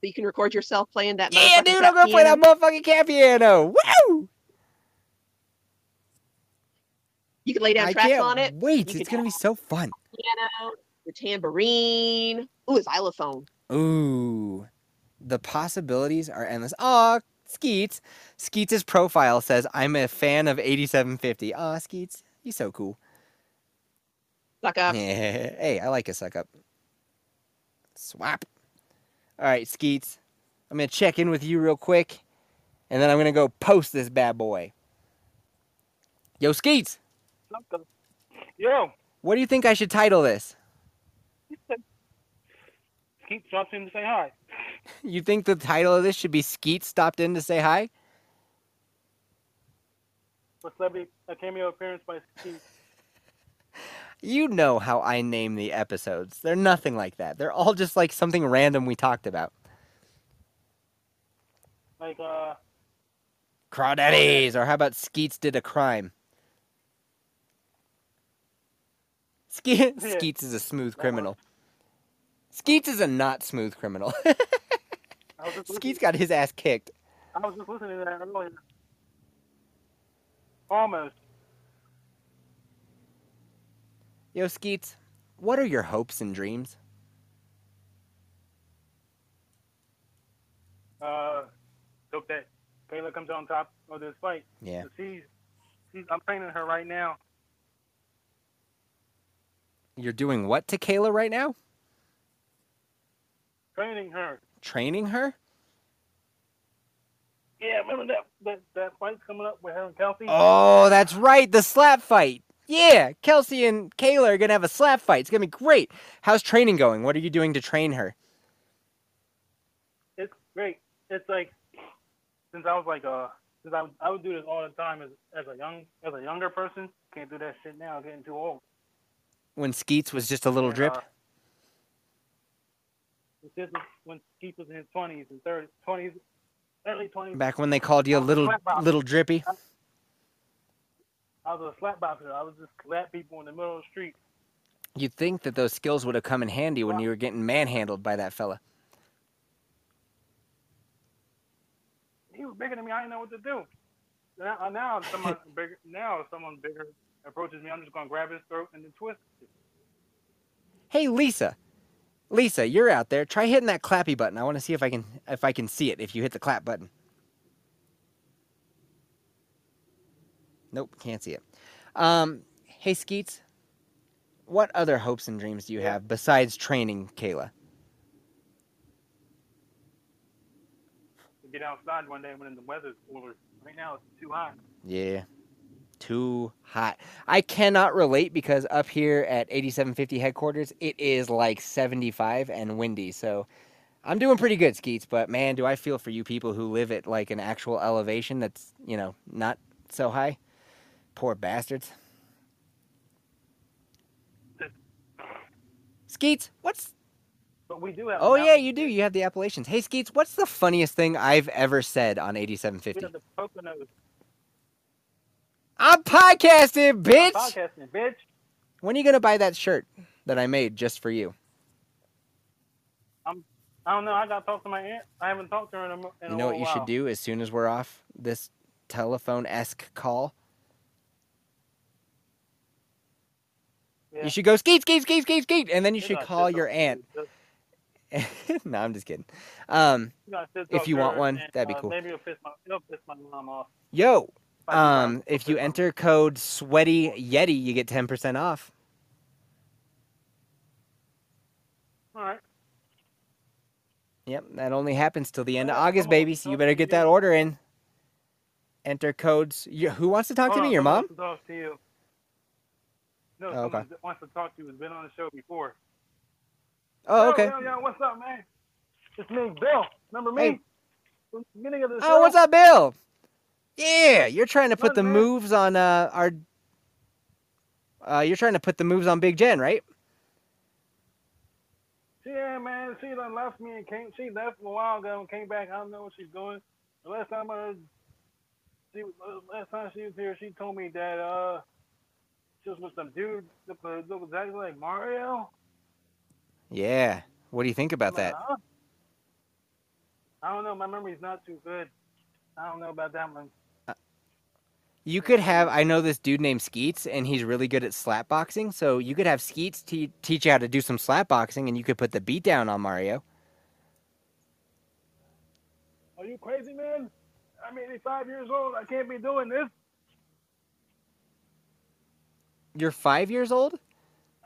[SPEAKER 2] So you can record yourself playing that.
[SPEAKER 1] Yeah, dude, I'm gonna play that motherfucking cat piano. Woo!
[SPEAKER 2] You can lay down
[SPEAKER 1] I
[SPEAKER 2] tracks on it.
[SPEAKER 1] wait. It's gonna be so fun.
[SPEAKER 2] Piano, the tambourine. Ooh, a xylophone.
[SPEAKER 1] Ooh, the possibilities are endless. Aw, Skeets. Skeets' profile says, I'm a fan of 8750. Aw, Skeets, you so cool.
[SPEAKER 2] Suck up.
[SPEAKER 1] Yeah. Hey, I like a suck up. Swap. All right, Skeets. I'm going to check in with you real quick, and then I'm going to go post this bad boy. Yo, Skeets,
[SPEAKER 3] Something. Yo,
[SPEAKER 1] what do you think I should title this?
[SPEAKER 3] Skeet drops in to say hi. (laughs)
[SPEAKER 1] You think the title of this should be Skeet stopped in to say hi?
[SPEAKER 3] For celebrity a cameo appearance by Keith. (laughs)
[SPEAKER 1] You know how I name the episodes. They're nothing like that. They're all just like something random we talked about.
[SPEAKER 3] Like uh,
[SPEAKER 1] Crawdaddies, or how about Skeets did a crime? Ske-. (laughs) Skeets is a smooth criminal. Skeets is a not smooth criminal. (laughs)
[SPEAKER 3] I was just
[SPEAKER 1] Skeets got his ass kicked.
[SPEAKER 3] I was just listening to that earlier. Almost.
[SPEAKER 1] Yo, Skeets, what are your hopes and dreams?
[SPEAKER 3] Uh, hope that Kayla comes on top of this fight.
[SPEAKER 1] Yeah.
[SPEAKER 3] She's, she's, I'm training her right now.
[SPEAKER 1] You're doing what to Kayla right now?
[SPEAKER 3] Training her.
[SPEAKER 1] Training her?
[SPEAKER 3] Yeah, remember that that, that fight's coming up with her and Kelsey?
[SPEAKER 1] Oh, that's right, the slap fight. Yeah, Kelsey and Kayla are gonna have a slap fight. It's gonna be great. How's training going? What are you doing to train her?
[SPEAKER 3] It's great. It's like since I was like uh since I would, I would do this all the time as as a young as a younger person. Can't do that shit now. Getting too old.
[SPEAKER 1] When Skeets was just a little
[SPEAKER 3] And,
[SPEAKER 1] drip?
[SPEAKER 3] uh, it's just when Keith was in his twenties and thirties, twenties, early twenties.
[SPEAKER 1] Back when they called you a little
[SPEAKER 3] box.
[SPEAKER 1] little drippy?
[SPEAKER 3] I was a slap boxer. I was just slap people in the middle of the street.
[SPEAKER 1] You'd think that those skills would have come in handy when you were getting manhandled by that fella.
[SPEAKER 3] He was bigger than me. I didn't know what to do. Now, now (laughs) someone bigger. Now someone bigger approaches me, I'm just gonna grab his throat and then twist. it.
[SPEAKER 1] Hey Lisa. Lisa, you're out there. Try hitting that clappy button. I want to see if I can if I can see it if you hit the clap button. Nope, can't see it. Um, hey Skeets, what other hopes and dreams do you have besides training Kayla?
[SPEAKER 3] To get outside one day when the weather's cooler. Right now it's too hot.
[SPEAKER 1] Yeah. Too hot. I cannot relate because up here at 8750 headquarters, it is like 75 and windy. So I'm doing pretty good, Skeets, but man, do I feel for you people who live at like an actual elevation that's, you know, not so high. Poor bastards. Skeets, what's.
[SPEAKER 3] But we do have.
[SPEAKER 1] Oh, yeah, you do. You have the Appalachians. Hey, Skeets, what's the funniest thing I've ever said on
[SPEAKER 3] We
[SPEAKER 1] 8750?
[SPEAKER 3] have the Poconos.
[SPEAKER 1] I'm podcasting, bitch!
[SPEAKER 3] Podcasting, bitch.
[SPEAKER 1] When are you gonna buy that shirt that I made just for you?
[SPEAKER 3] I don't know. I got to talk to my aunt. I haven't talked to her in a, in
[SPEAKER 1] You
[SPEAKER 3] a
[SPEAKER 1] know what you
[SPEAKER 3] while.
[SPEAKER 1] should do as soon as we're off this telephone esque call?
[SPEAKER 3] Yeah.
[SPEAKER 1] You should go skeet, skeet, skeet, skeet, skeet, and then you should
[SPEAKER 3] gotta
[SPEAKER 1] call your aunt. (laughs) no, I'm just kidding. Um, If you want one,
[SPEAKER 3] and,
[SPEAKER 1] that'd be
[SPEAKER 3] uh,
[SPEAKER 1] cool.
[SPEAKER 3] Maybe it'll piss my it'll piss my mom off.
[SPEAKER 1] yo,
[SPEAKER 3] If I do that,
[SPEAKER 1] um, if you enter code sweaty yeti, you get ten percent off.
[SPEAKER 3] All right.
[SPEAKER 1] Yep, that only happens till the end of August, baby. So you better get that order in. Enter codes. You, who wants to talk to me? Your mom?
[SPEAKER 3] talk to you. No,
[SPEAKER 1] Oh,
[SPEAKER 3] someone
[SPEAKER 1] okay.
[SPEAKER 3] that wants to talk to you. Has been on the show before.
[SPEAKER 1] Oh,
[SPEAKER 3] Yo,
[SPEAKER 1] okay.
[SPEAKER 3] Yo, yo, what's up, man? It's me, Bill. Remember me?
[SPEAKER 1] Hey.
[SPEAKER 3] From the beginning of the show.
[SPEAKER 1] Oh, what's up, Bill? Yeah, you're trying to put the moves on uh, our. Uh, you're trying to put the moves on Big Jen, right?
[SPEAKER 3] Yeah, man. She done left me and came. She left a while ago and came back. I don't know what she's doing. The last time I she was- last time she was here, she told me that uh, she was with some dude that was exactly like Mario.
[SPEAKER 1] Yeah. What do you think about that?
[SPEAKER 3] I don't know. My memory's not too good. I don't know about that one.
[SPEAKER 1] You could have. I know this dude named Skeets, and he's really good at slap boxing. So you could have Skeets te- teach you how to do some slap boxing, and you could put the beat down on Mario.
[SPEAKER 3] Are you crazy, man? I'm 85 years old. I can't be doing this.
[SPEAKER 1] You're five years old.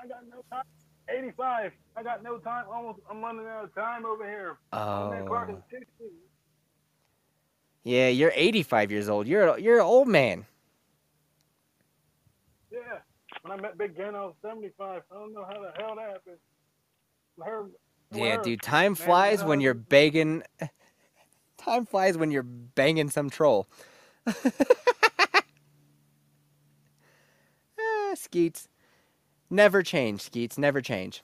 [SPEAKER 3] I got no time. 85. I got no time. Almost. I'm running out of time over here. I'm at clock
[SPEAKER 1] Oh. Yeah, you're 85 years old. You're you're an old man.
[SPEAKER 3] When I met Big Gun, I was 75. I don't know how the hell that happened. Her,
[SPEAKER 1] Yeah,
[SPEAKER 3] her-
[SPEAKER 1] dude. Time
[SPEAKER 3] Man,
[SPEAKER 1] flies when
[SPEAKER 3] uh,
[SPEAKER 1] you're begging. (laughs) Time flies when you're banging some troll. (laughs) Ah, Skeets. Never change, Skeets. Never change.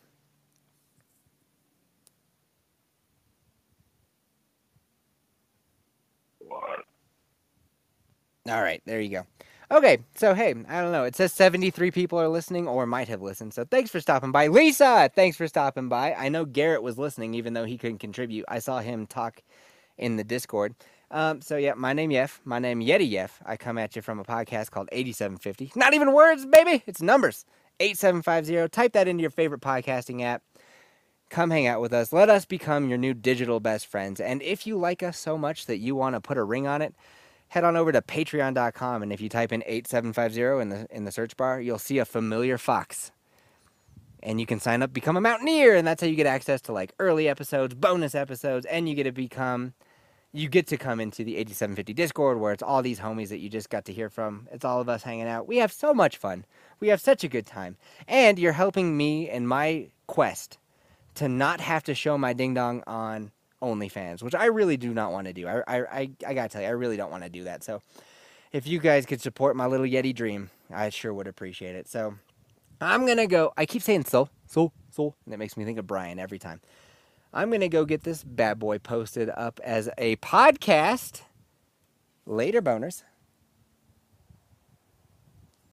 [SPEAKER 3] What?
[SPEAKER 1] All right, there you go. Okay, so hey, I don't know. It says 73 people are listening or might have listened. So thanks for stopping by. Lisa, thanks for stopping by. I know Garrett was listening even though he couldn't contribute. I saw him talk in the Discord. Um, so yeah, my name Yef. My name Yeti Yef. I come at you from a podcast called 8750. Not even words, baby. It's numbers. 8750. Type that into your favorite podcasting app. Come hang out with us. Let us become your new digital best friends. And if you like us so much that you want to put a ring on it, head on over to patreon.com and if you type in 8750 in the in the search bar, you'll see a familiar fox. And you can sign up, become a mountaineer, and that's how you get access to like early episodes, bonus episodes, and you get to become you get to come into the 8750 Discord where it's all these homies that you just got to hear from. It's all of us hanging out. We have so much fun. We have such a good time. And you're helping me in my quest to not have to show my ding dong on OnlyFans, which I really do not want to do. I, I, I, gotta tell you, I really don't want to do that. So if you guys could support my little Yeti dream, I sure would appreciate it. So I'm gonna go. I keep saying so, so, so, and it makes me think of Brian every time. I'm gonna go get this bad boy posted up as a podcast. Later, boners.